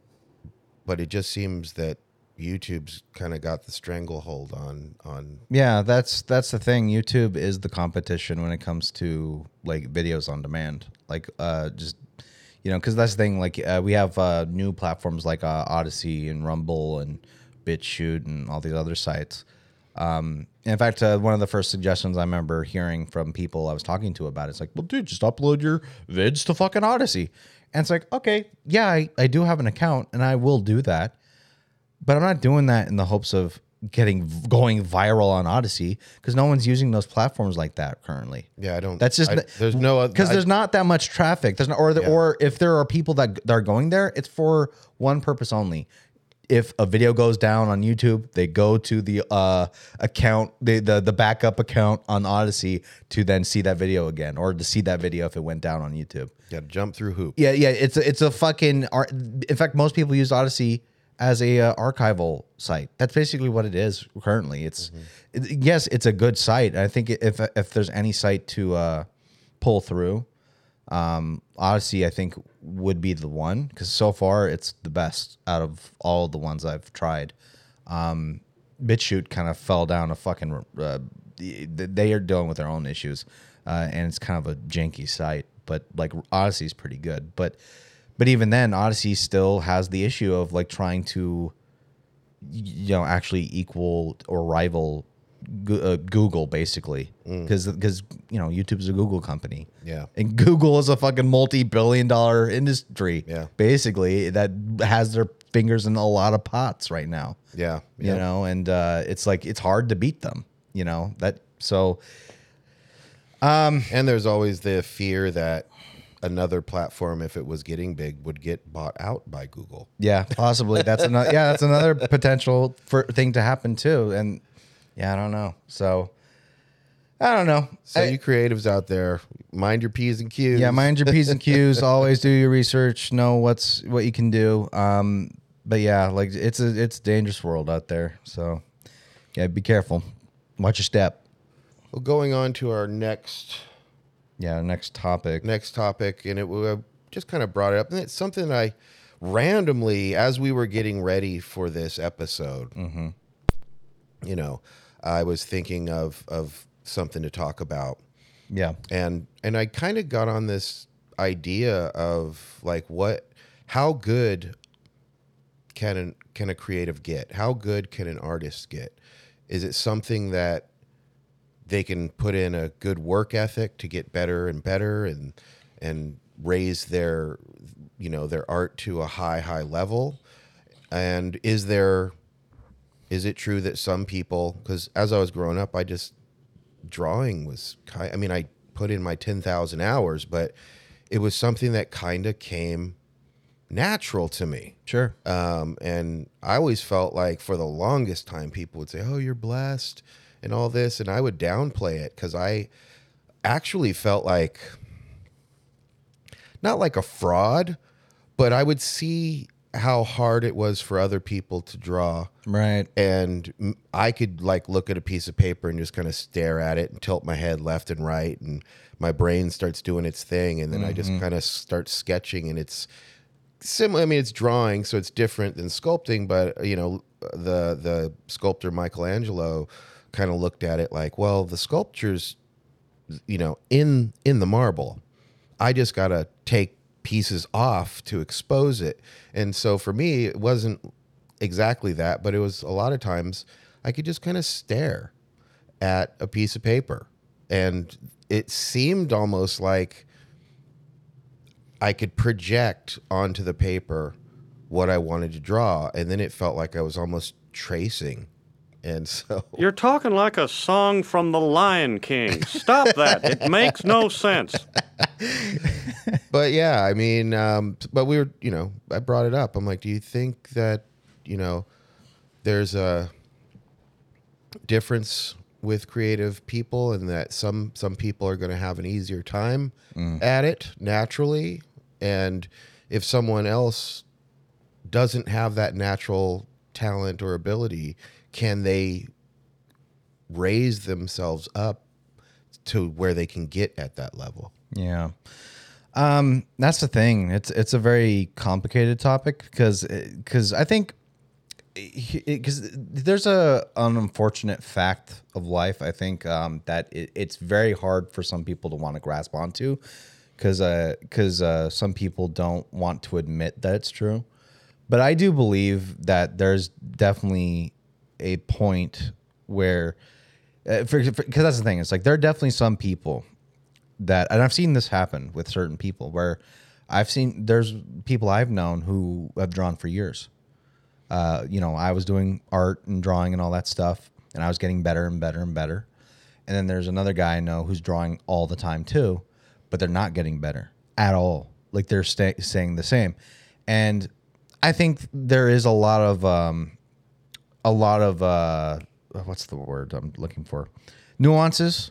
but it just seems that YouTube's kind of got the stranglehold on on Yeah, that's that's the thing. YouTube is the competition when it comes to like videos on demand. Like uh just you know, cuz that's the thing like uh, we have uh new platforms like uh, Odysee and Rumble and BitChute and all these other sites. Um in fact, uh, one of the first suggestions I remember hearing from people I was talking to about it, it's like, well, dude, just upload your vids to fucking Odysee. And it's like, okay, yeah, I, I do have an account and I will do that but I'm not doing that in the hopes of getting going viral on Odysee because no one's using those platforms like that currently. yeah I don't That's just I- there's no because there's not that much traffic. There's not, or the, Yeah. or if there are people that, that are going there, it's for one purpose only. If a video goes down on YouTube, they go to the uh, account, the, the the backup account on Odysee to then see that video again, or to see that video if it went down on YouTube. got to jump through hoops. Yeah, yeah, it's a, it's a fucking. art- In fact, most people use Odyssey as a uh, archival site. That's basically what it is currently. It's it- yes, it's a good site. I think if if there's any site to uh, pull through, um, Odysee I think would be the one because so far it's the best out of all the ones I've tried. Um, BitChute kind of fell down a fucking. Uh, they are dealing with their own issues, uh, and it's kind of a janky site. But like Odysee's pretty good. But but even then, Odysee still has the issue of like trying to, you know, actually equal or rival uh, Google basically because because you know YouTube's a Google company. Yeah. and Google is a fucking multi-billion-dollar industry. Yeah. basically that has their fingers in a lot of pots right now Yeah. you know and uh it's like it's hard to beat them you know that so um And there's always the fear that another platform, if it was getting big, would get bought out by Google. yeah possibly. That's another yeah that's another potential for thing to happen too and yeah i don't know. So i don't know. So I- you creatives out there, mind your p's and q's. yeah mind your p's and q's. Always do your research know what's what you can do. Um but yeah like it's a it's a dangerous world out there. So yeah be careful. Watch your step. Well, going on to our next yeah next topic next topic, and it uh, just kind of brought it up, and it's something I randomly, as we were getting ready for this episode, you know, I was thinking of of something to talk about, yeah and and I kind of got on this idea of like what, how good can an, can a creative get? How good can an artist get? Is it something that they can put in a good work ethic to get better and better and and raise their you know their art to a high high level. And is there is it true that some people because as i was growing up i just drawing was kind i mean i put in my 10,000 hours but it was something that kind of came natural to me. Sure. Um, and I always felt like for the longest time, people would say, "Oh, you're blessed," and all this, and I would downplay it because I actually felt like not like a fraud, but I would see how hard it was for other people to draw right and i could like look at a piece of paper and just kind of stare at it and tilt my head left and right, and my brain starts doing its thing, and then I just mm-hmm. kind of start sketching, and it's similar. I mean, it's drawing, so it's different than sculpting, but you know, the the sculptor Michelangelo kind of looked at it like, well, the sculptures, you know, in in the marble, I just gotta take pieces off to expose it. And so for me, it wasn't exactly that, but it was a lot of times I could just kind of stare at a piece of paper. And it seemed almost like I could project onto the paper what I wanted to draw. And then it felt like I was almost tracing. And so You're talking like a song from The Lion King. Stop that. It makes no sense. but yeah, I mean, um, but we were, you know, I brought it up. I'm like, do you think that, you know, there's a difference with creative people and that some some people are going to have an easier time at it naturally and if someone else doesn't have that natural talent or ability can they raise themselves up to where they can get at that level Yeah. Um, that's the thing. It's it's a very complicated topic because because I think because there's a an unfortunate fact of life. I think um, that it, it's very hard for some people to want to grasp onto because because uh, some people don't want to admit that it's true. But I do believe that there's definitely a point where because that's the thing. It's like there are definitely some people that and I've seen this happen with certain people where I've seen there's people I've known who have drawn for years. Uh, you know, I was doing art and drawing and all that stuff, and I was getting better and better and better. And then there's another guy I know who's drawing all the time too, but they're not getting better at all. Like they're sta staying the same. And I think there is a lot of um, a lot of uh, what's the word I'm looking for? Nuances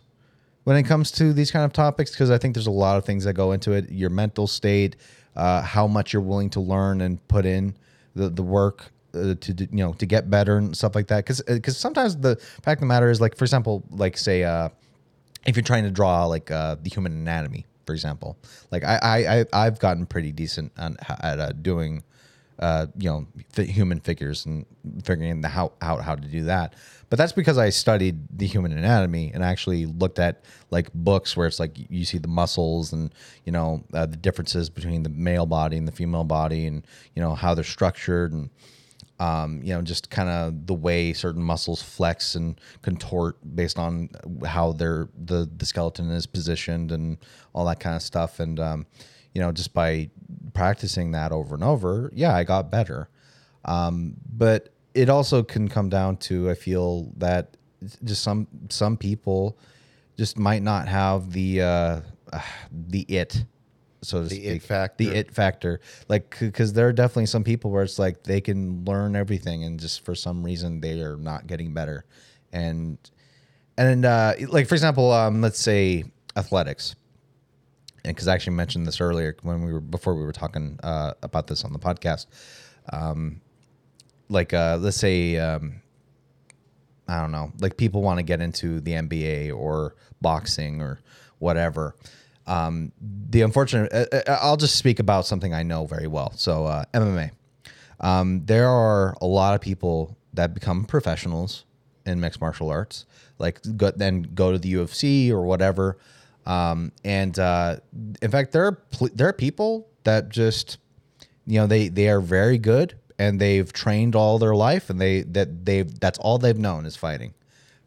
when it comes to these kind of topics because I think there's a lot of things that go into it. Your mental state, uh, how much you're willing to learn and put in the the work. uh, to you know to get better and stuff like that because because sometimes the fact of the matter is like for example like say uh if you're trying to draw like uh the human anatomy for example like i i, I i've gotten pretty decent on, at uh, doing uh, you know, human figures and figuring the how out how to do that. But that's because I studied the human anatomy and actually looked at like books where it's like you see the muscles and you know uh, the differences between the male body and the female body and you know how they're structured and um, you know, just kind of the way certain muscles flex and contort based on how their the the skeleton is positioned and all that kind of stuff. And um, you know, just by practicing that over and over, yeah, I got better. Um, but it also can come down to I feel that just some some people just might not have the uh, the it so to The speak it factor. the it factor like because there are definitely some people where it's like they can learn everything and just for some reason they are not getting better and and uh like for example um let's say athletics because i actually mentioned this earlier when we were before we were talking uh about this on the podcast um like uh let's say um I don't know, like people want to get into the NBA or boxing or whatever. Um, the unfortunate, uh, uh, I'll just speak about something I know very well. So, uh, MMA. Um, there are a lot of people that become professionals in mixed martial arts, like go, then go to the UFC or whatever. Um, and uh, in fact, there are pl- there are people that just you know they they are very good and they've trained all their life and they that they've that's all they've known is fighting.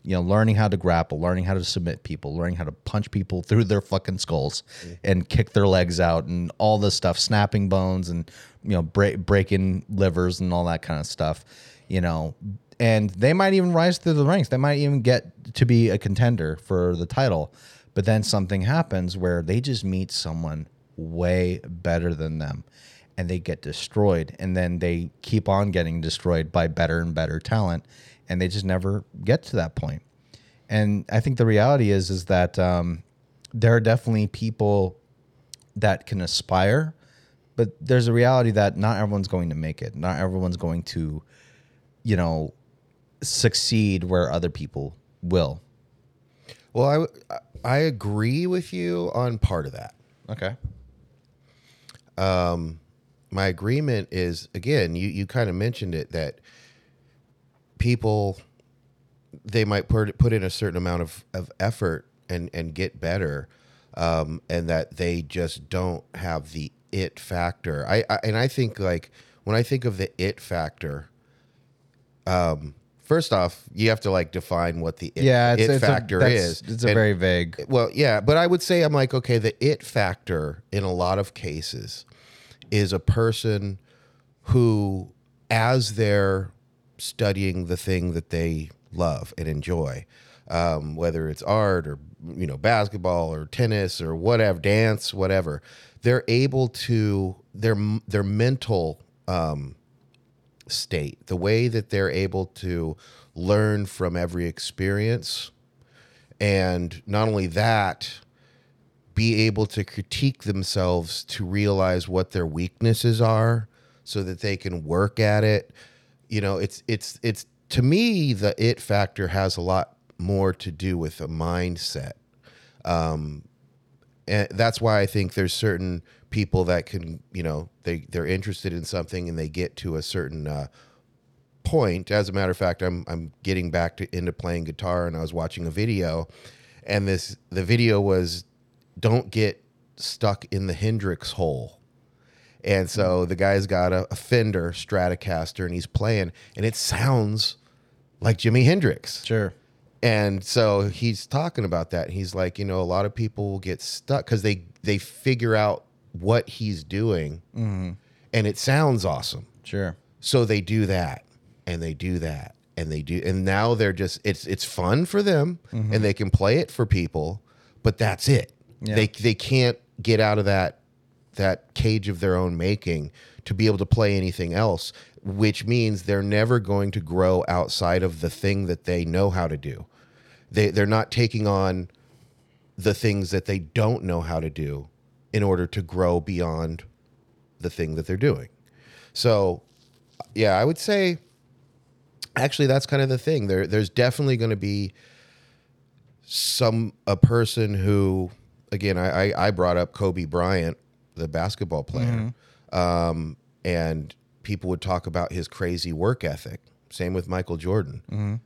You know learning how to grapple learning how to submit people learning how to punch people through their fucking skulls and kick their legs out and all this stuff snapping bones and you know break, breaking livers and all that kind of stuff you know. And they might even rise through the ranks. They might even get to be a contender for the title but then something happens where they just meet someone way better than them and they get destroyed and then they keep on getting destroyed by better and better talent and they just never get to that point. and i think the reality is is that um, there are definitely people that can aspire but there's a reality that not everyone's going to make it not everyone's going to you know succeed where other people will Well, I w- I agree with you on part of that. okay Um, my agreement is again you, you kind of mentioned it that people they might put, put in a certain amount of, of effort and, and get better um, and that they just don't have the it factor I, I and i think like when i think of the it factor um, first off you have to like define what the it, yeah it's, it it's factor a, is. it's a And- very vague well, yeah, but I would say I'm like, okay, the it factor in a lot of cases is a person who, as they're studying the thing that they love and enjoy, um, whether it's art or you know basketball or tennis or whatever, dance, whatever, they're able to their their mental um, state, the way that they're able to learn from every experience and not only that be able to critique themselves to realize what their weaknesses are so that they can work at it. You know it's it's it's to me the it factor has a lot more to do with a mindset. Um and that's why i think there's certain people that can you know they they're interested in something and they get to a certain uh point. As a matter of fact, I'm I'm getting back to into playing guitar, and I was watching a video, and this the video was, "Don't get stuck in the Hendrix hole," and so the guy's got a, a Fender Stratocaster, and he's playing, and it sounds like Jimi Hendrix. sure And so he's talking about that. He's like, you know, a lot of people will get stuck because they they figure out what he's doing, mm-hmm. and it sounds awesome. sure So they do that and they do that and they do and now they're just it's it's fun for them mm-hmm. and they can play it for people, but that's it. Yeah. They they can't get out of that that cage of their own making to be able to play anything else, which means they're never going to grow outside of the thing that they know how to do. They they're not taking on the things that they don't know how to do in order to grow beyond the thing that they're doing. So yeah, I would say actually that's kind of the thing. There there's definitely going to be some a person who again I, I I brought up Kobe Bryant, the basketball player, um, and people would talk about his crazy work ethic. Same with Michael Jordan,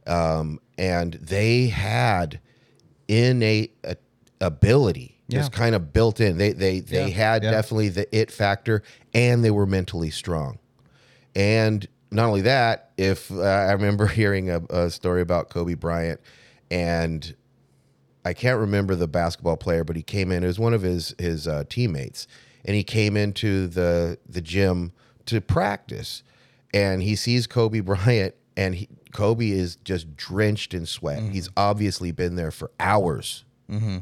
um, and they had innate uh, ability, just Yeah. kind of built in. They they they Yeah, had yeah. definitely the it factor, and they were mentally strong. And not only that, if uh, I remember hearing a, a story about Kobe Bryant, and I can't remember the basketball player, but he came in. It was one of his his uh, teammates, and he came into the the gym to practice, and he sees Kobe Bryant, and he, Kobe is just drenched in sweat. Mm-hmm. He's obviously been there for hours, mm-hmm.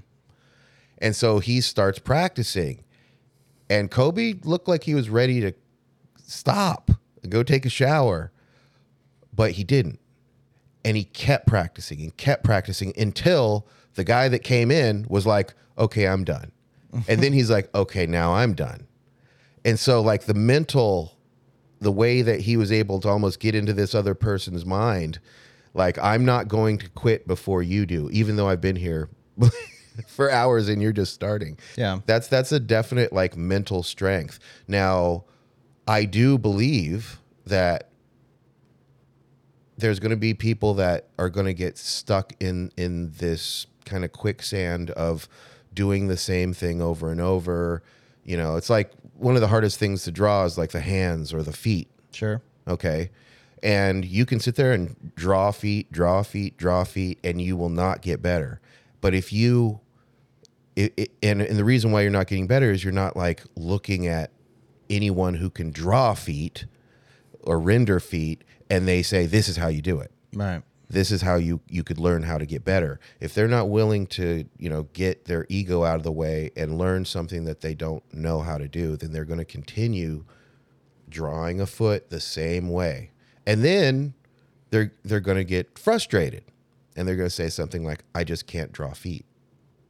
and so he starts practicing, and Kobe looked like he was ready to stop and go take a shower, but he didn't. And he kept practicing and kept practicing until the guy that came in was like, okay, I'm done. and then he's like, okay, now I'm done. And so, like, the mental, the way that he was able to almost get into this other person's mind, like, I'm not going to quit before you do, even though I've been here for hours and you're just starting. Yeah. That's that's a definite like mental strength. Now, I do believe that there's going to be people that are going to get stuck in in this kind of quicksand of doing the same thing over and over. You know, it's like one of the hardest things to draw is like the hands or the feet. Sure. Okay. And you can sit there and draw feet, draw feet, draw feet, and you will not get better. But if you, it, it, and, and the reason why you're not getting better is you're not like looking at anyone who can draw feet or render feet and they say, this is how you do it Right. This is how you you could learn how to get better if they're not willing to you know get their ego out of the way and learn something that they don't know how to do then they're going to continue drawing a foot the same way and then they're they're going to get frustrated and they're going to say something like i just can't draw feet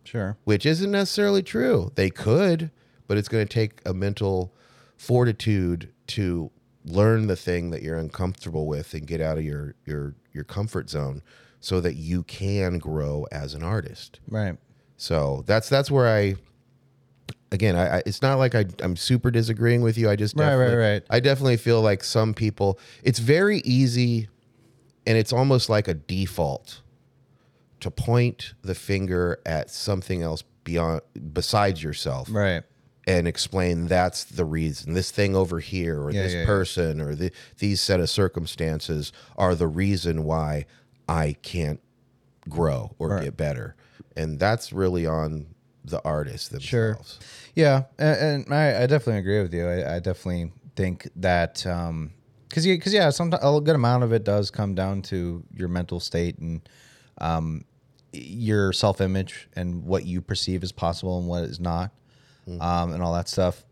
Sure. which isn't necessarily true. They could, but it's going to take a mental fortitude to learn the thing that you're uncomfortable with and get out of your your your comfort zone so that you can grow as an artist. Right. So that's that's where I again I, I it's not like I I'm super disagreeing with you. I just Right, right, right. I definitely feel like some people it's very easy and it's almost like a default to point the finger at something else beyond besides yourself Right. And explain that's the reason this thing over here or Yeah, this yeah, yeah. person or the, these set of circumstances are the reason why I can't grow or Right. get better and that's really on the artist Sure. themselves Yeah, and, and I, I definitely agree with you. I, I definitely think that um, because you because yeah, sometimes a good amount of it does come down to your mental state and um, your self image and what you perceive as possible and what is not, um, and all that stuff.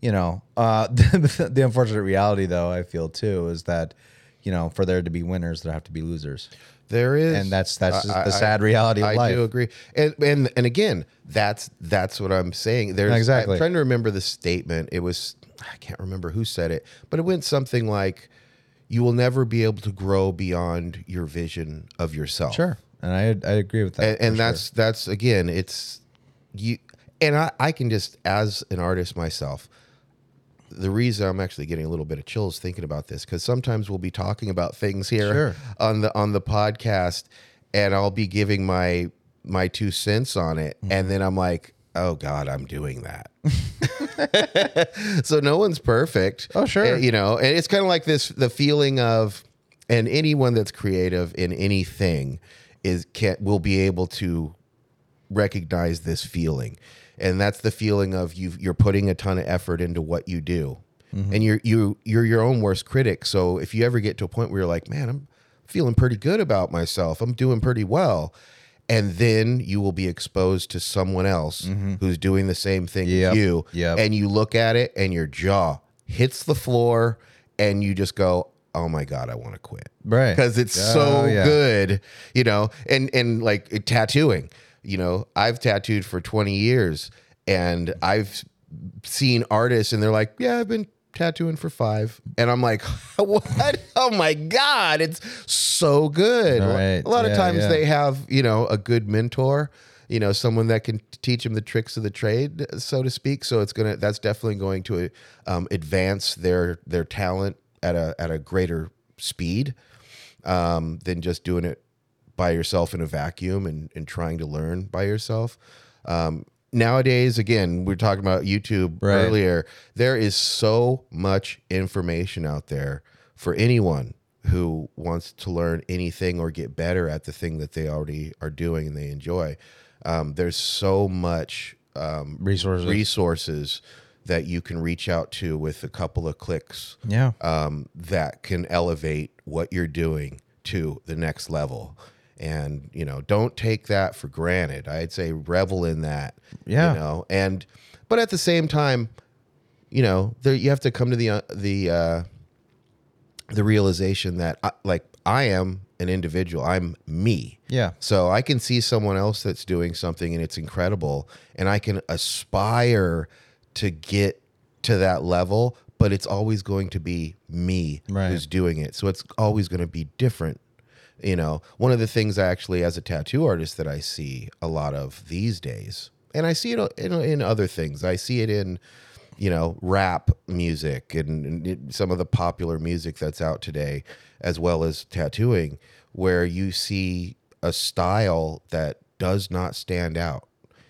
You know, uh, the, the unfortunate reality, though, I feel too, is that you know, for there to be winners, there have to be losers. There is, And that's- that's just I- the I- sad reality of I life. do agree, and and and again, that's that's what I'm saying. There's Exactly. I'm trying to remember the statement. It was I can't remember who said it, but it went something like, "You will never be able to grow beyond your vision of yourself." Sure, and I I agree with that. and, and for sure. that's that's again, it's you, and I I can just as an artist myself. The reason I'm actually getting a little bit of chills thinking about this because sometimes we'll be talking about things here Sure. on the on the podcast, and I'll be giving my my two cents on it, Mm-hmm. and then I'm like, oh God, I'm doing that. so no one's perfect. Oh, sure. Uh, you know, and it's kind of like this the feeling of, and anyone that's creative in anything is can will be able to recognize this feeling and that's the feeling of you you're putting a ton of effort into what you do. Mm-hmm. And you're you you're your own worst critic. So if you ever get to a point where you're like man i'm feeling pretty good about myself. I'm doing pretty well. And then you will be exposed to someone else mm-hmm. who's doing the same thing Yep. as you. Yep. and you look at it and your jaw hits the floor and you just go oh my god i want to quit. Right. because it's Oh, so yeah. good you know? And and like tattooing you know i've tattooed for 20 years and i've seen artists and they're like yeah i've been tattooing for five, and I'm like, what? Oh my god, it's so good. Right. A lot of times yeah. they have you know a good mentor, you know, someone that can teach them the tricks of the trade, so to speak. So it's gonna that's definitely going to um, advance their their talent at a at a greater speed um, than just doing it by yourself in a vacuum and, and trying to learn by yourself. Um, nowadays, again, we are talking about YouTube Right. earlier. There is so much information out there for anyone who wants to learn anything or get better at the thing that they already are doing and they enjoy. Um, there's so much um, Resources. resources that you can reach out to with a couple of clicks Yeah. um, that can elevate what you're doing to the next level. And you know, don't take that for granted. I'd say revel in that. Yeah. You know, and but at the same time, you know, there you have to come to the uh, the uh, the realization that I, like I am an individual. I'm me. Yeah. So I can see someone else that's doing something and it's incredible, and I can aspire to get to that level, but it's always going to be me Right. who's doing it. So it's always going to be different. You know, one of the things I actually, as a tattoo artist, that I see a lot of these days, and I see it in, in other things. I see it in, you know, rap music and, and some of the popular music that's out today, as well as tattooing, where you see a style that does not stand out.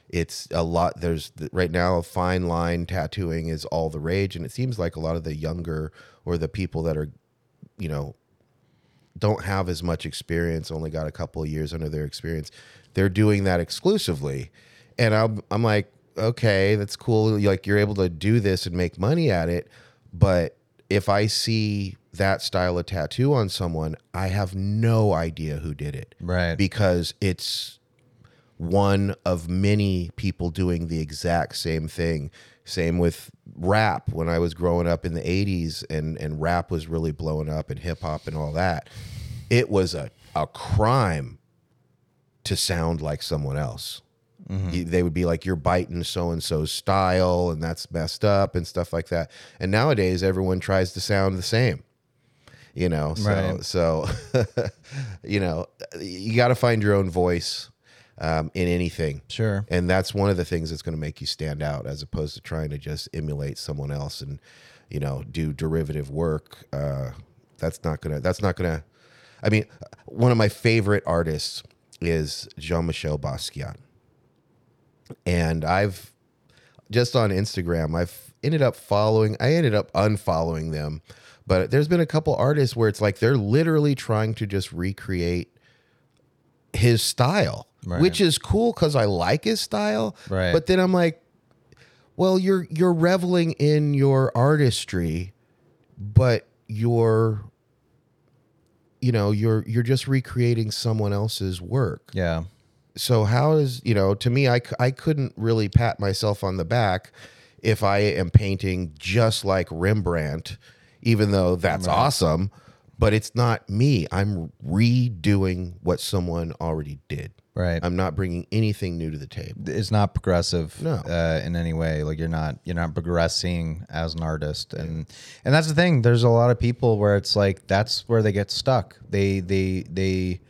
It's a lot. There's right now fine line tattooing is all the rage, and it seems like a lot of the younger or the people that are, you know, don't have as much experience, only got a couple of years under their experience, they're doing that exclusively. And I'm, I'm like, okay, that's cool. Like you're able to do this and make money at it. But if I see that style of tattoo on someone, I have no idea who did it. Right. Because it's one of many people doing the exact same thing. Same with rap when I was growing up in the 80s and, and rap was really blowing up and hip hop and all that. It was a, a crime to sound like someone else. Mm-hmm. You- They would be like, you're biting so and so's style, and that's messed up and stuff like that. And nowadays, everyone tries to sound the same. You know, so Right. so you know, you got to find your own voice um, in anything. Sure. And that's one of the things that's going to make you stand out, as opposed to trying to just emulate someone else and you know do derivative work. Uh, that's not gonna. That's not gonna. I mean, one of my favorite artists is Jean Michel Basquiat, and I've just on Instagram. I've ended up following. I ended up unfollowing them, but there's been a couple artists where it's like they're literally trying to just recreate his style, Right. which is cool because I like his style. Right. But then I'm like, well, you're you're reveling in your artistry, but you're you know you're you're just recreating someone else's work Yeah. so how is you know to me I, I couldn't really pat myself on the back if i am painting just like rembrandt even though that's awesome but it's not me i'm redoing what someone already did Right. i'm not bringing anything new to the table it's not progressive No. uh, in any way. Like you're not you're not progressing as an artist, and and that's the thing. There's a lot of people where it's like that's where they get stuck. They they they.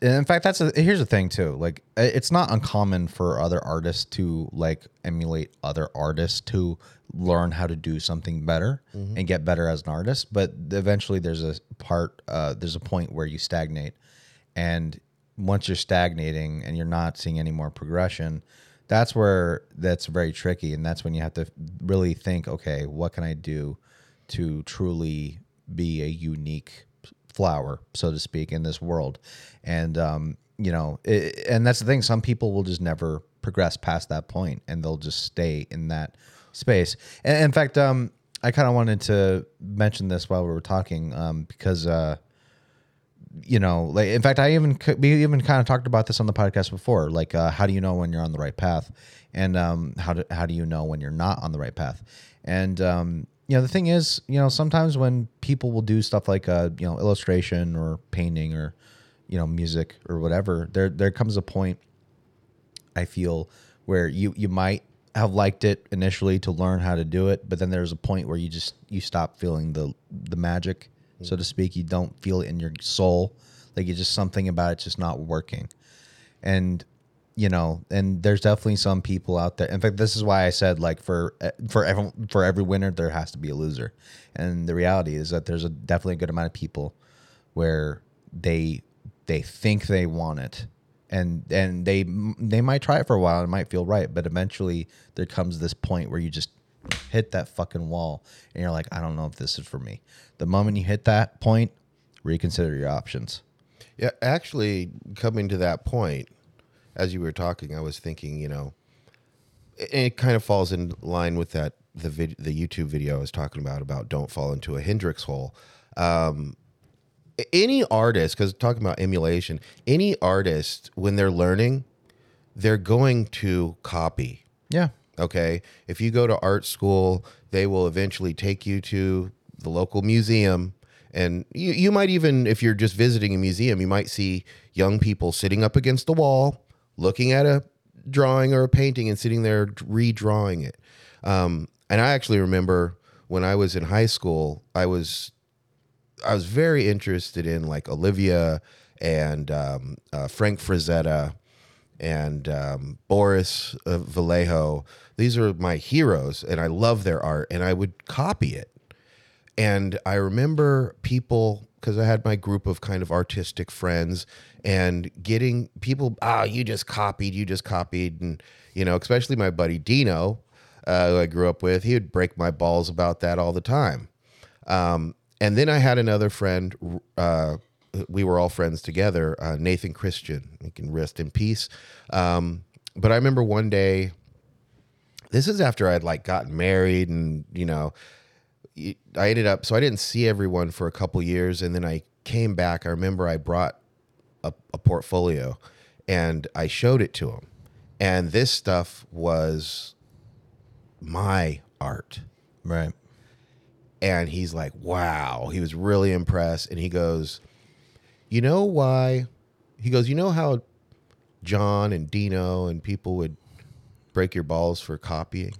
In fact, that's a, here's the thing too. Like it's not uncommon for other artists to like emulate other artists to learn how to do something better and get better as an artist. But eventually, there's a part, uh, there's a point where you stagnate, and once you're stagnating and you're not seeing any more progression, that's where that's very tricky, and that's when you have to really think, okay, what can I do to truly be a unique flower, so to speak, in this world. And um, you know, it, and that's the thing. Some people will just never progress past that point, and they'll just stay in that space. And in fact, um, I kind of wanted to mention this while we were talking, um, because uh, you know, like in fact, I even we even kind of talked about this on the podcast before. Like, uh, how do you know when you're on the right path, and um, how do how do you know when you're not on the right path? And um, you know, the thing is, you know, sometimes when people will do stuff like uh, you know, illustration or painting or you know, music or whatever, there there comes a point I feel where you you might have liked it initially to learn how to do it, but then there's a point where you just you stop feeling the the magic, so to speak. You don't feel it in your soul, like it's just something about it's just not working, and you know, and there's definitely some people out there. In fact, this is why I said like for eh, for every for every winner there has to be a loser, and the reality is that there's a definitely a good amount of people where they they think they want it and and they they might try it for a while and it might feel right but eventually there comes this point where you just hit that fucking wall and you're like I don't know if this is for me the moment you hit that point reconsider your options Yeah, actually, coming to that point, as you were talking, I was thinking, you know, it, it kind of falls in line with that the vid, the YouTube video I was talking about about don't fall into a Hendrix hole. Um, any artist, because talking about emulation, any artist when they're learning, they're going to copy. yeah Okay. If you go to art school, they will eventually take you to the local museum. And you, you might even, if you're just visiting a museum, you might see young people sitting up against the wall, looking at a drawing or a painting and sitting there redrawing it. Um, and I actually remember when I was in high school, I was I was very interested in like Olivia and um, uh, Frank Frazetta and um, Boris uh, Vallejo. These are my heroes, and I love their art, and I would copy it. And I remember people because I had my group of kind of artistic friends and getting people, ah, you just copied, you just copied. And, you know, especially my buddy Dino, uh, who I grew up with, he would break my balls about that all the time. Um, and then I had another friend, uh, we were all friends together, uh, Nathan Christian. He can rest in peace. Um, but I remember one day, this is after I'd like gotten married and, you know, I ended up so I didn't see everyone for a couple years, and then I came back. I remember I brought a, a portfolio, and I showed it to him, and this stuff was my art. right And he's like, "Wow!" He was really impressed, and he goes, "You know why?" He goes, "You know how John and Dino and people would break your balls for copying?"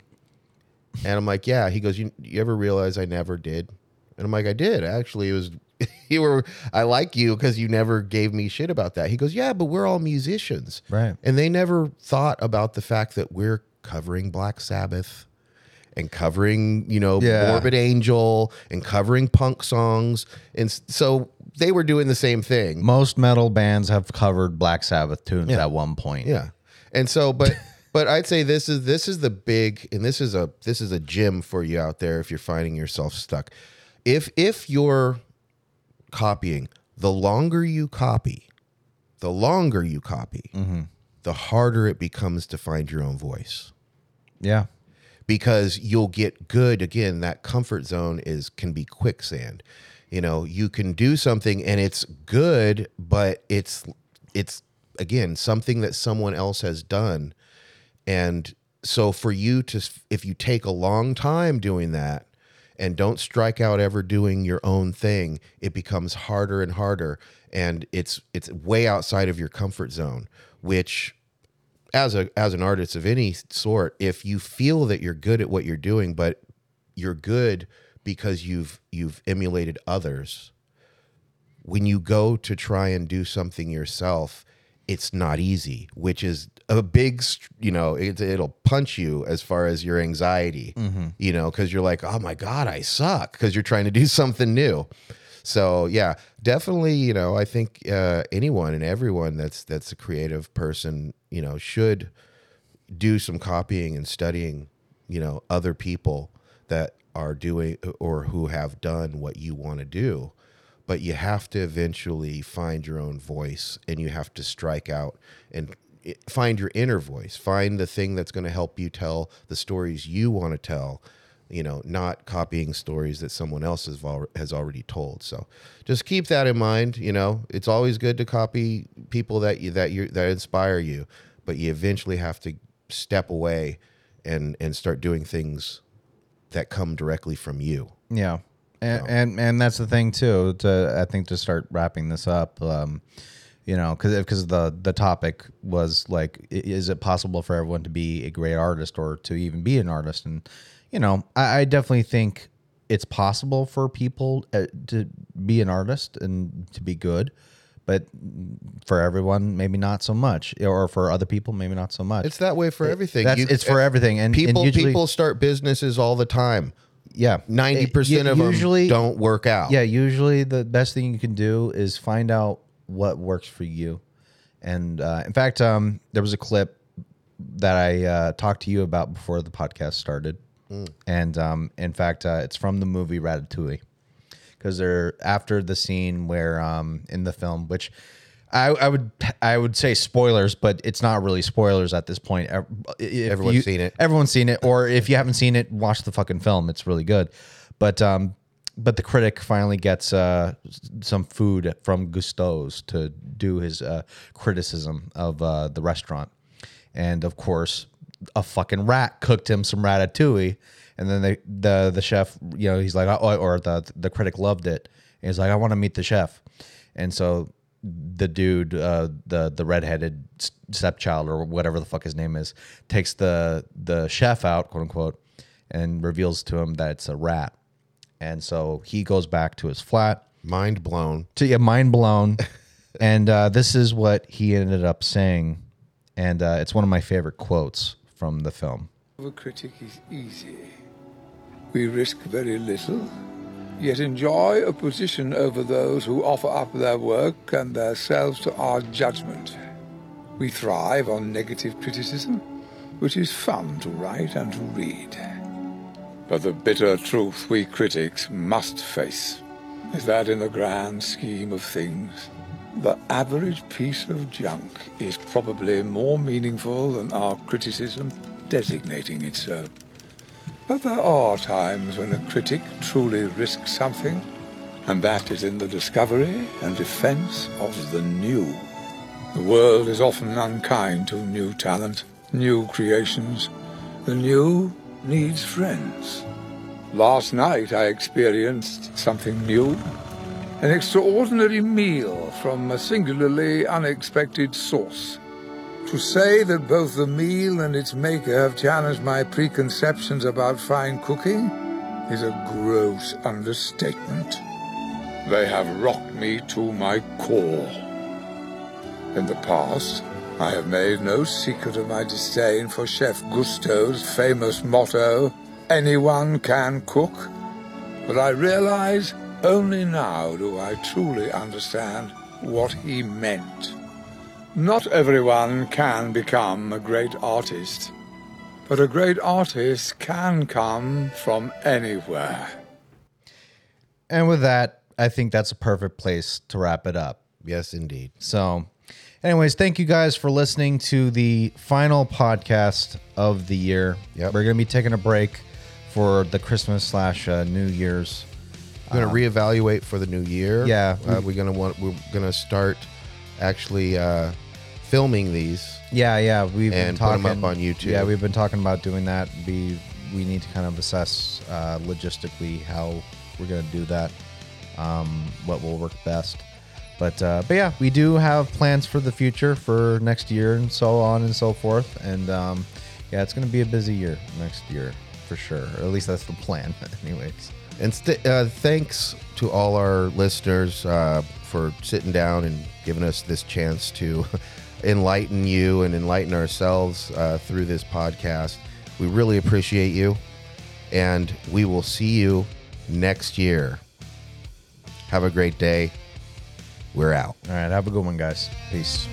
And I'm like, "Yeah." He goes, "You, you ever realize I never did?" And I'm like, "I did. Actually, it was you were. I like you because you never gave me shit about that." He goes, "Yeah, but we're all musicians, Right. And they never thought about the fact that we're covering Black Sabbath." And covering, you know, Yeah. Morbid Angel and covering punk songs. And so they were doing the same thing. most metal bands have covered Black Sabbath tunes Yeah. at one point Yeah. And so but but I'd say this is this is the big and this is a this is a gym for you out there if you're finding yourself stuck. If if you're copying, the longer you copy, the longer you copy, mm-hmm. the harder it becomes to find your own voice. yeah because you'll get good again that comfort zone is can be quicksand you know you can do something and it's good but it's it's again something that someone else has done and so for you to if you take a long time doing that and don't strike out ever doing your own thing it becomes harder and harder. And it's it's way outside of your comfort zone which as a as an artist of any sort, if you feel that you're good at what you're doing, but you're good because you've you've emulated others, when you go to try and do something yourself, it's not easy, which is a big, you know, it, it'll punch you as far as your anxiety, you know, because you're like, oh my God, I suck because you're trying to do something new. So yeah, definitely, you know, I think uh, anyone and everyone that's that's a creative person, you know, should do some copying and studying, you know, other people that are doing or who have done what you want to do. But you have to eventually find your own voice and you have to strike out and find your inner voice. Find the thing that's going to help you tell the stories you want to tell, you know, not copying stories that someone else has, al- has already told. So just keep that in mind. You know, it's always good to copy people that you, that you, that inspire you, but you eventually have to step away and, and start doing things that come directly from you. Yeah, and and, and that's the thing too. To I think to start wrapping this up, um, you know, because because the the topic was like, is it possible for everyone to be a great artist or to even be an artist? And you know, I, I definitely think it's possible for people uh, to be an artist and to be good, but for everyone, maybe not so much, or for other people, maybe not so much. It's that way for everything. That's You- it's for everything, and and people usually- people start businesses all the time. yeah, Ninety percent Uh, of usually them don't work out. Yeah, usually the best thing you can do is find out what works for you. And uh, in fact, um, there was a clip that I uh, talked to you about before the podcast started, and um, in fact, uh, it's from the movie Ratatouille because they're after the scene where um, in the film, which I, I would I would say spoilers, but it's not really spoilers at this point. If Everyone's you- seen it. Everyone's seen it, or if you haven't seen it, watch the fucking film. It's really good. But um, but the critic finally gets uh some food from Gusteau's to do his uh, criticism of uh, the restaurant, and of course, a fucking rat cooked him some ratatouille, and then the the chef, you know, he's like, oh, or the the critic loved it, and he's like, I want to meet the chef, and so the dude, uh, the the redheaded stepchild or whatever the fuck his name is, takes the the chef out, quote unquote, and reveals to him that it's a rat, and so he goes back to his flat Mind blown. to yeah, mind blown. and uh, this is what he ended up saying, and uh, it's one of my favorite quotes from the film. A critic is easy. We risk very little, yet enjoy a position over those who offer up their work and their selves to our judgment. We thrive on negative criticism, which is fun to write and to read. But the bitter truth we critics must face is that in the grand scheme of things, the average piece of junk is probably more meaningful than our criticism designating it so. But there are times when a critic truly risks something, and that is in the discovery and defense of the new. The world is often unkind to new talent, new creations. The new needs friends. Last night I experienced something new. An extraordinary meal from a singularly unexpected source. To say that both the meal and its maker have challenged my preconceptions about fine cooking is a gross understatement. They have rocked me to my core. In the past, I have made no secret of my disdain for Chef Gusteau's famous motto, anyone can cook. But I realize only now do I truly understand what he meant. Not everyone can become a great artist, but a great artist can come from anywhere. And with that, I think that's a perfect place to wrap it up. Yes, indeed. So, anyways, thank you guys for listening to the final podcast of the year. Yep. We're going to be taking a break for the Christmas slash uh, New Year's. We're gonna reevaluate for the new year. yeah. uh, we're gonna want. We're gonna start actually uh, filming these. Yeah, yeah, we've And been put 'em talking up on YouTube. Yeah, we've been talking about doing that. We we need to kind of assess uh, logistically how we're going to do that, um, what will work best. But uh, but yeah, we do have plans for the future for next year and so on and so forth. And um, yeah, it's going to be a busy year next year for sure. Or at least that's the plan, anyways. And st- uh, thanks to all our listeners uh, for sitting down and giving us this chance to enlighten you and enlighten ourselves uh, through this podcast. We really appreciate you, and we will see you next year. Have a great day. We're out. All right, have a good one, guys. Peace.